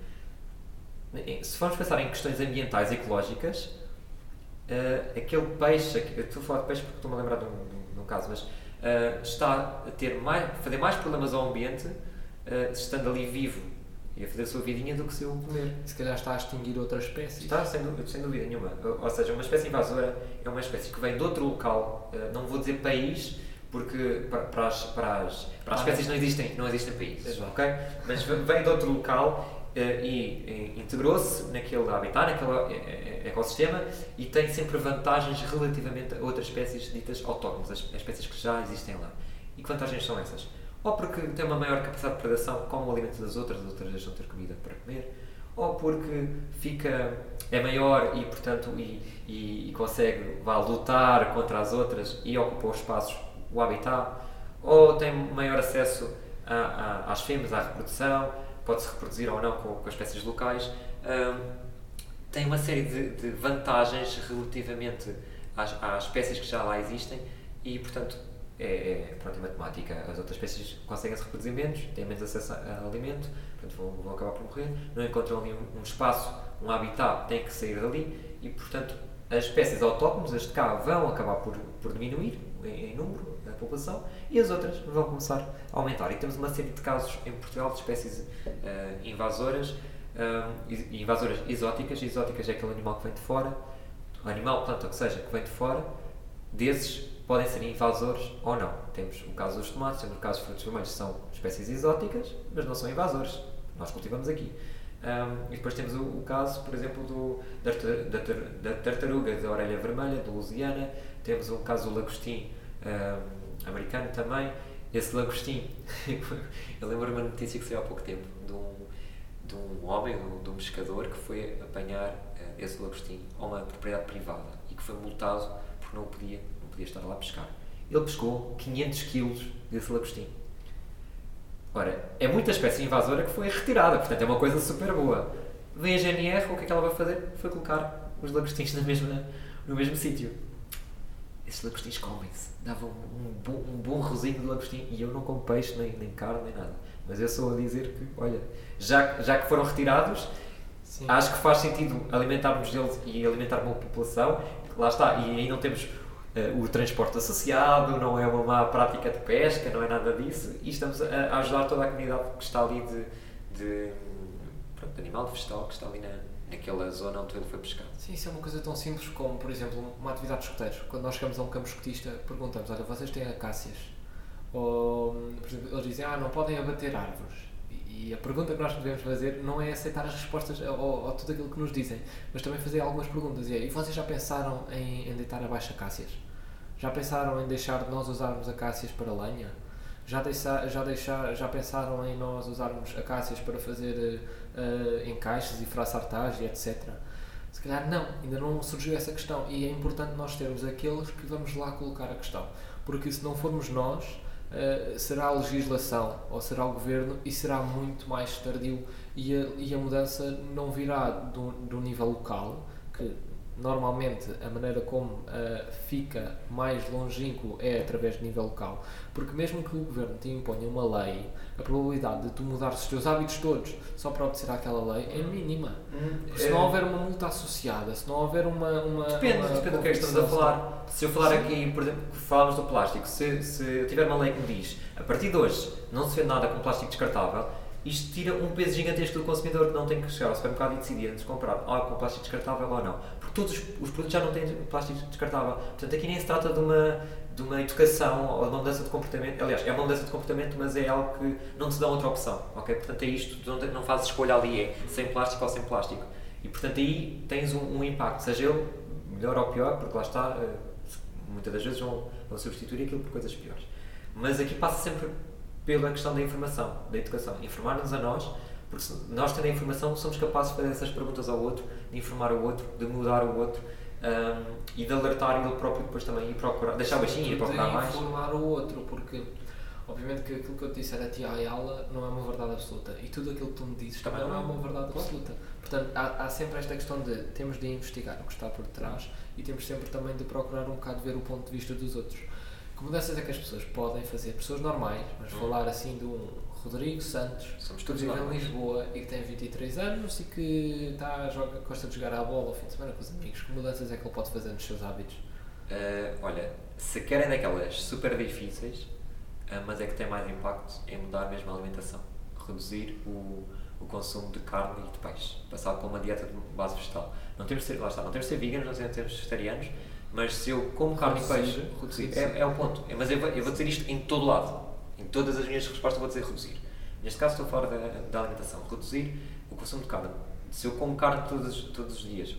Se formos pensar em questões ambientais e ecológicas, uh, aquele peixe, eu estou a falar de peixe porque estou-me a lembrar de um, de um caso, mas está a ter mais, fazer mais problemas ao ambiente estando ali vivo e a fazer a sua vidinha do que se eu comer. Se calhar está a extinguir outras espécies. Está, sem dúvida, sem dúvida nenhuma. Ou seja, uma espécie invasora é uma espécie que vem de outro local, não vou dizer país, porque para, para, as, para, as, para as ah, espécies não existem, não existem países, ok? Mas vem de outro local uh, e, integrou-se naquele habitat, naquele uh, ecossistema e tem sempre vantagens relativamente a outras espécies ditas autóctones, as, espécies que já existem lá. E que vantagens são essas? Ou porque tem uma maior capacidade de predação, como o alimento das outras, as outras deixam ter comida para comer, ou porque fica é maior e portanto e, e, e consegue vá lutar contra as outras e ocupa os espaços o habitat, ou tem maior acesso a, a, às fêmeas, à reprodução, pode-se reproduzir ou não com, com as espécies locais. Um, tem uma série de, de vantagens relativamente às, às, espécies que já lá existem e, portanto, é, é, pronto, é matemática. As outras espécies conseguem se reproduzir menos, têm menos acesso a, alimento, portanto vão, vão, acabar por morrer. Não encontram ali um, um, espaço, um habitat, têm que sair dali e, portanto, as espécies autóctones, as de cá, vão acabar por, por diminuir em, em número população e as outras vão começar a aumentar. E temos uma série de casos em Portugal de espécies uh, invasoras, uh, invasoras exóticas. Exóticas é aquele animal que vem de fora, o animal, planta, que seja, que vem de fora, desses podem ser invasores ou não. Temos o caso dos tomates, temos o caso dos frutos vermelhos, são espécies exóticas, mas não são invasores. Nós cultivamos aqui. Um, e depois temos o, o, caso, por exemplo, do, da, da, da, tartaruga da orelha vermelha, do Louisiana. Temos o caso do lagostim, um, americano também. Esse lagostim, [LAUGHS] eu lembro uma notícia que saiu há pouco tempo de um, de um homem, de um pescador que foi apanhar uh, esse lagostim a uma propriedade privada e que foi multado porque não podia, não podia estar lá a pescar. Ele pescou 500 quilos desse lagostim. Ora, é muita espécie invasora que foi retirada, portanto é uma coisa super boa. Vem a GNR, o que é que ela vai fazer? Foi colocar os lagostins na mesma, no mesmo sítio esses lagostins comem-se. Dava um, um, bom, um bom rosinho de lagostim e eu não como peixe, nem, nem carne, nem nada. Mas é só a dizer que, olha, já, já que foram retirados, Sim. acho que faz sentido alimentarmos deles e alimentar uma população. Lá está, e aí não temos o transporte associado, não é uma má prática de pesca, não é nada disso. E estamos a, ajudar toda a comunidade que está ali de, de, pronto, de animal, de vegetal, que está ali na, naquela zona onde ele foi pescar. Sim, isso é uma coisa tão simples como, por exemplo, uma atividade de escuteiros. Quando nós chegamos a um campo escutista, perguntamos: olha, vocês têm acácias? Ou, por exemplo, eles dizem: ah, não podem abater árvores. E a pergunta que nós devemos fazer não é aceitar as respostas ou, tudo aquilo que nos dizem, mas também fazer algumas perguntas. E, é, e vocês já pensaram em, em deitar abaixo acácias? Já pensaram em deixar de nós usarmos acácias para lenha? Já, deixa, já, deixar, já pensaram em nós usarmos acácias para fazer uh, encaixes e fraçartagem, etc. Se calhar não, ainda não surgiu essa questão e é importante nós termos aqueles que vamos lá colocar a questão, porque se não formos nós, uh, será a legislação ou será o governo e será muito mais tardio e a, e a mudança não virá do, do nível local, que normalmente a maneira como uh, fica mais longínquo é através de nível local, porque mesmo que o governo te imponha uma lei, a probabilidade de tu mudar os teus hábitos todos só para obedecer àquela lei é mínima. Hum, se não é. houver uma multa associada, se não houver uma. uma depende, uma depende do que é que estamos a falar. Se eu falar Sim. aqui, por exemplo, falamos do plástico, se, se tiver uma lei que me diz a partir de hoje não se vê nada com plástico descartável isto tira um peso gigantesco do consumidor que não tem que chegar ao supermercado e decidir antes de comprar ah, com plástico descartável ou não. Porque todos os, os, produtos já não têm plástico descartável. Portanto, aqui nem se trata de uma, de uma educação ou de uma mudança de comportamento. Aliás, é uma mudança de comportamento, mas é algo que não te dá outra opção. ok? Portanto, é isto, não, não fazes escolha ali, é sem plástico ou sem plástico. E, portanto, aí tens um, um impacto, seja ele melhor ou pior, porque lá está, eh, muitas das vezes vão, vão substituir aquilo por coisas piores. Mas aqui passa sempre pela questão da informação, da educação. Informar-nos a nós, porque nós tendo a informação somos capazes de fazer essas perguntas ao outro, de informar o outro, de mudar o outro um, e de alertar ele próprio depois também e procurar, deixar baixinho e procurar mais. informar o outro, porque Obviamente que aquilo que eu te disse era tia e aula não é uma verdade absoluta e tudo aquilo que tu me dizes também, não é não. uma verdade absoluta. Portanto, há, há sempre esta questão de temos de investigar o que está por trás e temos sempre também de procurar um bocado ver o ponto de vista dos outros. Que mudanças é que as pessoas podem fazer? Pessoas normais, vamos Hum. falar assim de um Rodrigo Santos, Somos que vive em. Lisboa e que tem 23 anos e que está, joga, gosta de jogar à bola ao fim de semana com os amigos. Que mudanças é que ele pode fazer nos seus hábitos? Uh, olha, se querem daquelas super difíceis, uh, mas é que tem mais impacto, é mudar mesmo a alimentação. Reduzir o, o consumo de carne e de peixe. Passar para uma dieta de base vegetal. Não temos de ser, lá está, não temos de ser veganos, não temos de ser vegetarianos, mas se eu como carne e Reduzir, peixe, reduzir, é, é o ponto. É, mas eu vou, eu vou dizer isto em todo lado. Em todas as minhas respostas vou dizer reduzir. Neste caso estou a falar da, da alimentação. Reduzir o consumo de carne. Se eu como carne todos, todos os dias,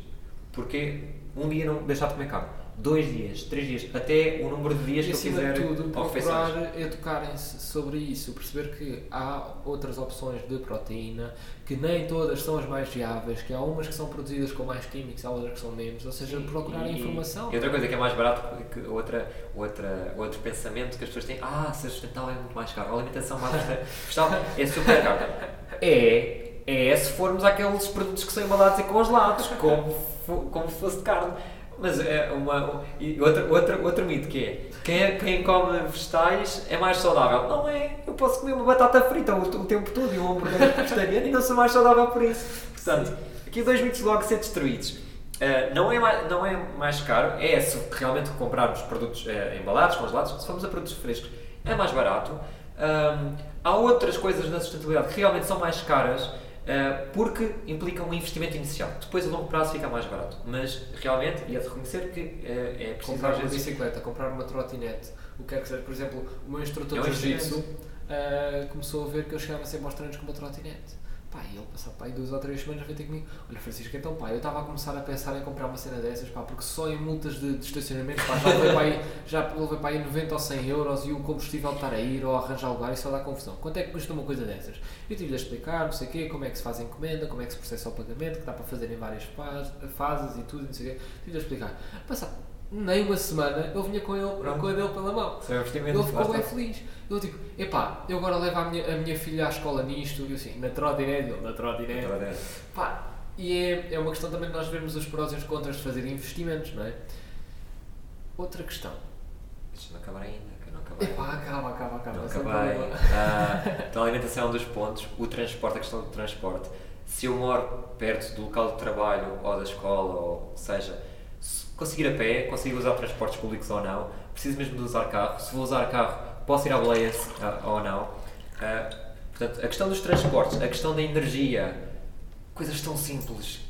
porque um dia não deixar de comer carne? Dois dias, três dias, até o número de dias E que eu acima quiser de tudo, procurar educarem-se sobre isso, perceber que há outras opções de proteína, que nem todas são as mais viáveis, que há umas que são produzidas com mais químicos, há outras que são menos, ou seja, procurar E- informação. E outra coisa que é mais barato, que outra, outra, outro pensamento que as pessoas têm, ah, ser sustentável é muito mais caro, a alimentação mais [LAUGHS] vegetal é super cara. É, é se formos àqueles produtos que são embalados e congelados, como, como se fosse de carne. Mas é uma. E outra, outra, outro mito que é quem, é- quem come vegetais é mais saudável. Não é. Eu posso comer uma batata frita o, o tempo todo e um hambúrguer vegetariano e não sou mais saudável por isso. Portanto, aqui dois mitos logo a ser destruídos. Uh, não, é mais, não é mais caro, é se realmente comprarmos produtos uh, embalados, congelados, se formos a produtos frescos, é mais barato. Um, há outras coisas na sustentabilidade que realmente são mais caras porque implicam um investimento inicial. Depois a longo prazo fica mais barato. Mas realmente, e é de reconhecer que uh, é preciso comprar uma bicicleta, comprar uma trotinete, o que é que seja. Por exemplo, o meu instrutor É um de jiu-jitsu ah, começou a ver que eu chegava sempre aos treinos com uma trotinete. Pá, ele passado pá, duas ou três semanas veio ter comigo. Olha, Francisco, então pá, eu estava a começar a pensar em comprar uma cena dessas, pá, porque só em multas de, de estacionamento, pá, já levei para aí, já levei para aí 90 ou 100 euros e o combustível estar a ir ou arranjar lugar e só dá confusão. Quanto é que custa uma coisa dessas? Eu tive-lhe a explicar, não sei o quê, como é que se faz a encomenda, como é que se processa o pagamento, que dá para fazer em várias fas- fases e tudo, não sei o quê. Tive-lhe a explicar. Passado nem uma semana, eu vinha com ele, Pronto. com a dele pela mão. É investimento. Ele ficou bem feliz. Ele tipo, epá, eu agora levo a minha, a minha filha à escola nisto, e eu assim, na trotinete, ele na trotinete. Pá, e é, é uma questão também de nós vermos os prós e os contras de fazer investimentos, não é? Outra questão. Deixa-me acabar ainda, que eu não acabei. Epá, acaba, acaba, acaba. Não acabei. Ah, então a alimentação é um dos pontos. O transporte, a questão do transporte. Se eu moro perto do local de trabalho ou da escola, ou seja, se conseguir a pé, conseguir usar transportes públicos ou não, preciso mesmo de usar carro. Se vou usar carro, posso ir à boleia se- ah, ou não. Ah, portanto, a questão dos transportes, a questão da energia, coisas tão simples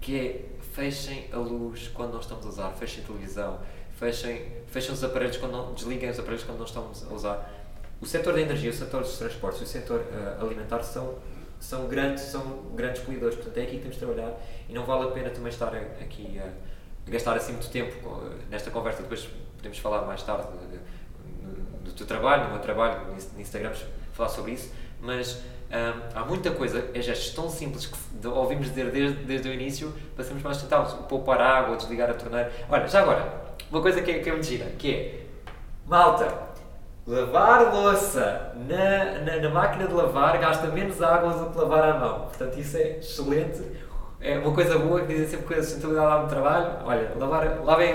que é fechem a luz quando não estamos a usar, fechem a televisão, fechem, fechem os aparelhos quando não, desliguem os aparelhos quando não estamos a usar. O setor da energia, o setor dos transportes o setor eh, alimentar são, são, grandes, são grandes poluidores, portanto é aqui que temos de trabalhar e não vale a pena também estar aqui a gastar assim muito tempo nesta conversa, depois podemos falar mais tarde de- de- do teu trabalho, do meu trabalho, no Ins- no Instagram, falar sobre isso, mas hum, há muita coisa, é gestos tão simples que ouvimos dizer desde, desde o início, para sermos mais sustentáveis, o poupar água, desligar a torneira. Olha, já agora, uma coisa que é, que é muito gira, que é, malta, lavar louça na, na, na máquina de lavar gasta menos água do que lavar à mão, portanto isso é excelente. É uma coisa boa que dizem sempre que a sustentabilidade lá no trabalho. Olha, lavar, lavem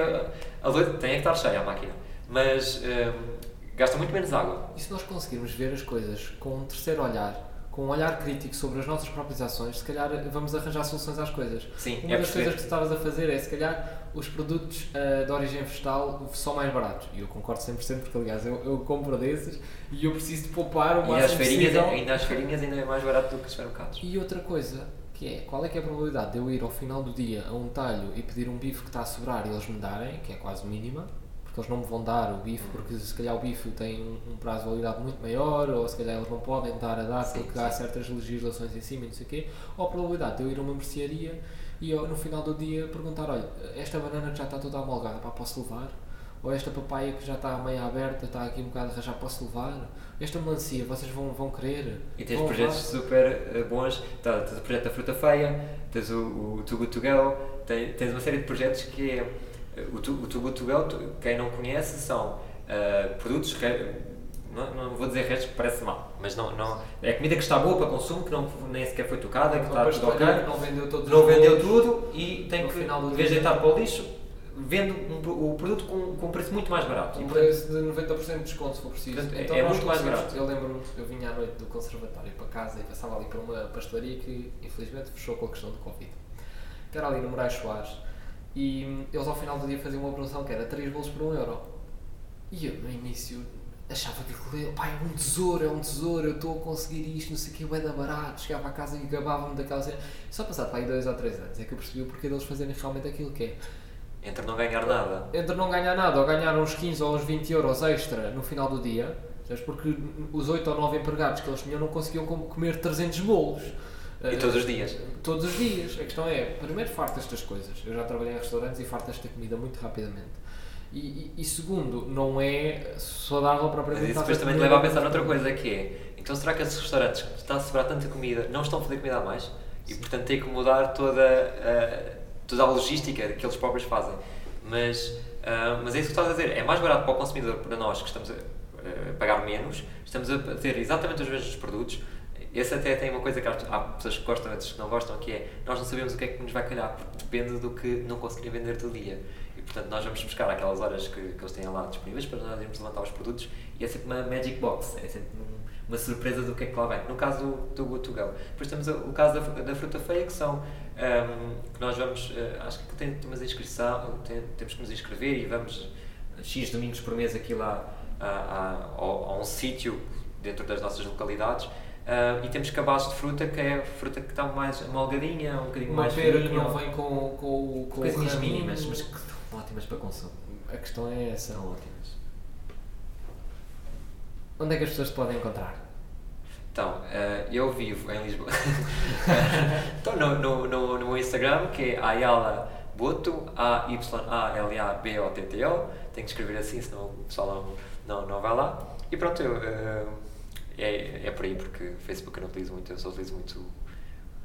a, louça, tem é que estar cheia a máquina, mas hum, gasta muito menos água. E se nós conseguirmos ver as coisas com um terceiro olhar, com um olhar crítico sobre as nossas próprias ações, se calhar vamos arranjar soluções às coisas. Sim, Uma é das coisas que tu estavas a fazer é, se calhar, os produtos ah, de origem vegetal são mais baratos. E eu concordo 100%, porque, aliás, eu, eu compro desses e eu preciso de poupar o E máximo feirinhas, possível. ainda às feirinhas ainda é mais barato do que os supermercados. E outra coisa, que é, qual é que é a probabilidade de eu ir ao final do dia a um talho e pedir um bife que está a sobrar e eles me darem, que é quase mínima, porque eles não me vão dar o bife, porque se calhar o bife tem um, um prazo de validade muito maior, ou se calhar eles não podem dar a dar Sim, porque sim. há certas legislações em cima e não sei o quê, ou a probabilidade de eu ir a uma mercearia e eu, no final do dia perguntar, olha, esta banana que já está toda amolgada, pá, posso levar? Ou esta papaya que já está meio aberta, está aqui um bocado a rajar, posso levar? Esta melancia, vocês vão, vão querer? E tens Vão projetos levar? super eh, bons, tá, tens o projeto da fruta feia, tens o, o To Go, tens, tens uma série de projetos que é eh, o Too, o Too Good To Go, tu- quem não conhece, são eh, produtos, não, não vou dizer restos que parece mal, mas não, não, é comida que está boa para consumo, que não, nem sequer foi tocada, que Uma está tudo ok, não vendeu todos não vendeu tudo e tem No que, em vez de deitar para o lixo, vende um o produto com, com um preço muito mais barato. E, Um portanto, preço de 90% de desconto se for preciso. Portanto, é- então é nós muito mais barato. Eu lembro-me, eu vinha à noite do conservatório para casa e passava ali por uma pastelaria que infelizmente fechou com a questão do Covid. Que era ali no Moraes Soares. E hum, eles ao final do dia faziam uma promoção que era 3 bolos por 1 euro. E eu no início achava que aquilo pá, é um tesouro, é um tesouro, eu estou a conseguir isto, não sei o que, é da barato. Chegava a casa e gabava-me daquela cena. Só passado para aí 2 ou 3 anos é que eu percebi o porquê deles fazerem realmente aquilo que é entre não ganhar nada. entre não ganhar nada ou ganhar uns 15 ou uns 20 euros extra no final do dia, porque os 8 ou 9 empregados que eles tinham não conseguiam com- comer 300 bolos. E todos os dias. Todos os dias. A questão é, primeiro, fartas estas coisas. Eu já trabalhei em restaurantes e fartas esta comida muito rapidamente. E, e- e segundo, não é saudável Mas propriamente. isso estar depois também te leva a pensar noutra coisa que é, então será que esses restaurantes que estão a sobrar tanta comida não estão a fazer comida a mais? E portanto têm que mudar toda a, toda a logística que eles próprios fazem. Mas, ah, mas é isso que estás a dizer, é mais barato para o consumidor, para nós que estamos a, a pagar menos, estamos a ter exatamente os mesmos produtos. Esse até tem uma coisa que há pessoas que gostam, outras que não gostam, que é nós não sabemos o que é que nos vai calhar, porque depende do que não conseguirem vender todo dia. E portanto nós vamos buscar aquelas horas que, que eles têm lá disponíveis para nós irmos levantar os produtos e é sempre uma magic box, é sempre um- uma surpresa do que é que lá vem. No caso do, do Good To Go. Depois temos o, o caso da, da fruta feia, que são ahm, que nós vamos, eh, acho que tem, temos inscrição, tem- temos que nos inscrever e vamos X domingos por mês aqui lá a, a, ao- a um sítio dentro das nossas localidades. Ah, e temos cabazes de fruta, que é a fruta que está mais amalgadinha, um bocadinho Uma mais pera que não vem com, com, o- com o coisinhas raminho. mínimas, mas que estão ótimas para consumo. A questão é essa. São ótimas. Onde é que as pessoas te podem encontrar? Então, eh, eu vivo em Lisboa. [LAUGHS] Estou no, no, no, no Instagram, que é Ayala Boto, A-Y-A-L-A-B-O-T-T-O. Tenho que escrever assim, senão o pessoal não, não, não vai lá. E pronto, eu, eh, é, é por aí, porque Facebook eu não utilizo muito, eu só utilizo muito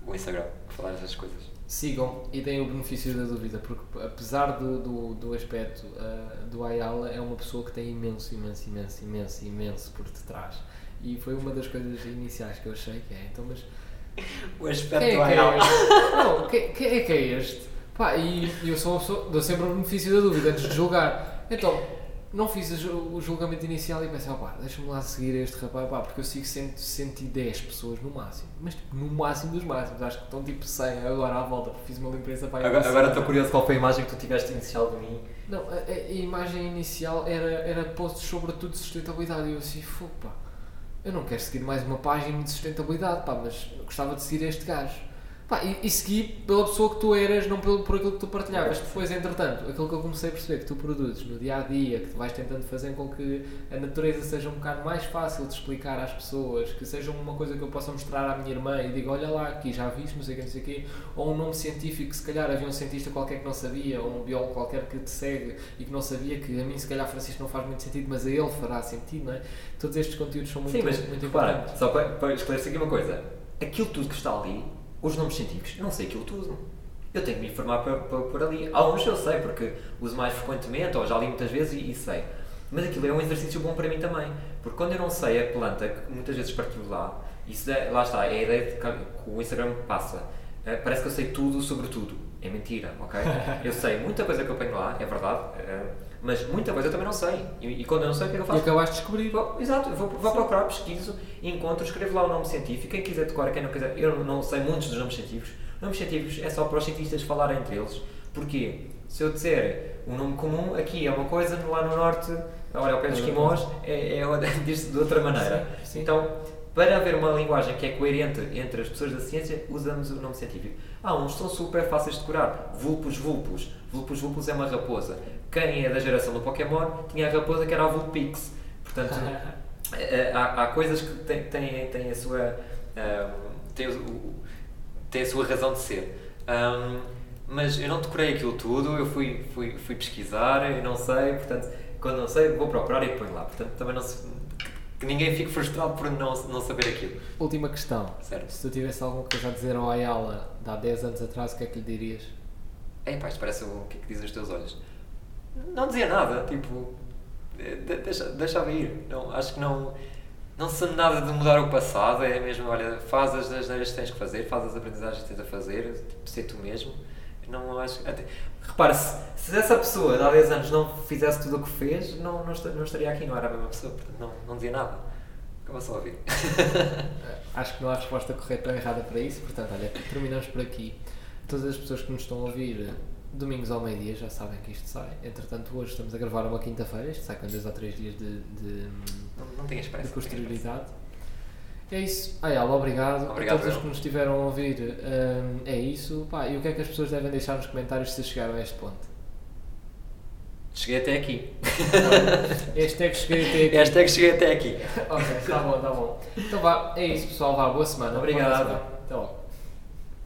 o Instagram para falar essas coisas. Sigam e deem o benefício da dúvida, porque apesar do, do, do aspecto ah, do Ayala, é uma pessoa que tem imenso, imenso, imenso, imenso, imenso por detrás. E foi uma das coisas iniciais que eu achei que é, então, mas O aspecto quem é que é este? Não, quem, quem é que é este? Pá, e eu sou uma pessoa, dou sempre o benefício da dúvida antes de julgar. Então, não fiz o ju- o julgamento inicial e pensei, opá, deixa-me lá seguir este rapaz, pá, porque eu sigo 100, 110 pessoas no máximo. Mas tipo, no máximo dos máximos, acho que estão tipo 100 agora à volta, porque fiz uma limpeza para Agora agora estou curioso qual foi a imagem que tu tiveste inicial de mim. Não, a, a- imagem inicial era, era posts sobre tudo de sustentabilidade e eu assim, fogo pá, eu não quero seguir mais uma página de sustentabilidade, pá, mas gostava de seguir este gajo. Pá, e, e segui pela pessoa que tu eras, não pelo, por aquilo que tu partilhavas. Depois, entretanto, aquilo que eu comecei a perceber que tu produzes no dia a dia, que tu vais tentando fazer com que a natureza seja um bocado mais fácil de explicar às pessoas, que seja uma coisa que eu possa mostrar à minha irmã e diga: Olha lá, aqui já viste, não sei o que, não sei o quê, ou um nome científico que se calhar havia um cientista qualquer que não sabia, ou um biólogo qualquer que te segue e que não sabia, que a mim, se calhar, Francisco, não faz muito sentido, mas a ele fará sentido, não é? Todos estes conteúdos são muito, Sim, mas muito repara, importantes. só para, para esclarecer aqui uma coisa: aquilo tudo que está ali, os nomes científicos, eu não sei aquilo tudo. Eu tenho que me informar por, por, por ali. Alguns eu sei, porque uso mais frequentemente, ou já li muitas vezes e, e sei. Mas aquilo é um exercício bom para mim também. Porque quando eu não sei a planta, que muitas vezes partilho lá, isso é, lá está, é a ideia de que o Instagram passa. Eh, parece que eu sei tudo sobre tudo. É mentira, ok? [LAUGHS] Eu sei muita coisa que eu ponho lá, é verdade, eh, mas muita coisa eu também não sei. E, e quando eu não sei, o que é que eu E faço? acabaste de descobrir. Vou- exato, vou, vou procurar, pesquiso, encontro, escrevo lá o nome científico. Quem quiser decorar, quem não quiser, eu não sei muitos dos nomes científicos. Nomes científicos é só para os cientistas falarem entre eles. Porquê? Se eu disser um nome comum, aqui é uma coisa, lá no norte, olha, ao pé dos Esquimós, é, é outra- [LAUGHS] diz-se de outra maneira. Sim, sim. Então, para haver uma linguagem que é coerente entre as pessoas da ciência, usamos o nome científico. Ah, uns são super fáceis de decorar. Vulpus vulpus. Vulpus vulpus é uma raposa. Quem é da geração do Pokémon tinha a raposa que era a Vulpix. Portanto, [LAUGHS] eh, há, há coisas que têm, têm, têm a sua ahm, têm, o- o- têm a sua razão de ser. Ahm, mas eu não decorei aquilo tudo, eu fui, fui, fui pesquisar, eu não sei, portanto, quando não sei, vou procurar e ponho lá. Portanto, também não se, que ninguém fique frustrado por não, não saber aquilo. Última questão. Certo. Se tu tivesse alguma coisa a dizer ao Ayala de há 10 anos atrás, o que é que lhe dirias? É pá, isto parece o que é que dizem os teus olhos. Não dizia nada, tipo, de- deixa, deixava ir. Não, acho que não, não se nada de mudar o passado, é mesmo, olha, faz as asneiras que tens que fazer, faz as aprendizagens que tens a fazer, tipo, ser tu mesmo. Não acho. Até, Repare, se, se essa pessoa de há 10 anos não fizesse tudo o que fez, não, não, não estaria aqui, não era a mesma pessoa, portanto não, não dizia nada. Acaba só a ouvir. [LAUGHS] Acho que não há resposta correta ou errada para isso, portanto, olha, terminamos por aqui. Todas as pessoas que nos estão a ouvir, domingos ao meio-dia, já sabem que isto sai. Entretanto, hoje estamos a gravar uma quinta-feira, isto sai com dois ou três dias de, de, Não, não tinhas de posterioridade. É isso. Ayala, obrigado. Obrigado, a todos os que nos estiveram a ouvir, hum, é isso. Pá, e o que é que as pessoas devem deixar nos comentários se chegaram a este ponto? Cheguei até aqui. Hashtag cheguei até aqui. Hashtag cheguei até aqui. ok, tá bom, tá bom. Então vá, é isso pessoal, vá, boa semana. Obrigado. Boa semana. Até logo.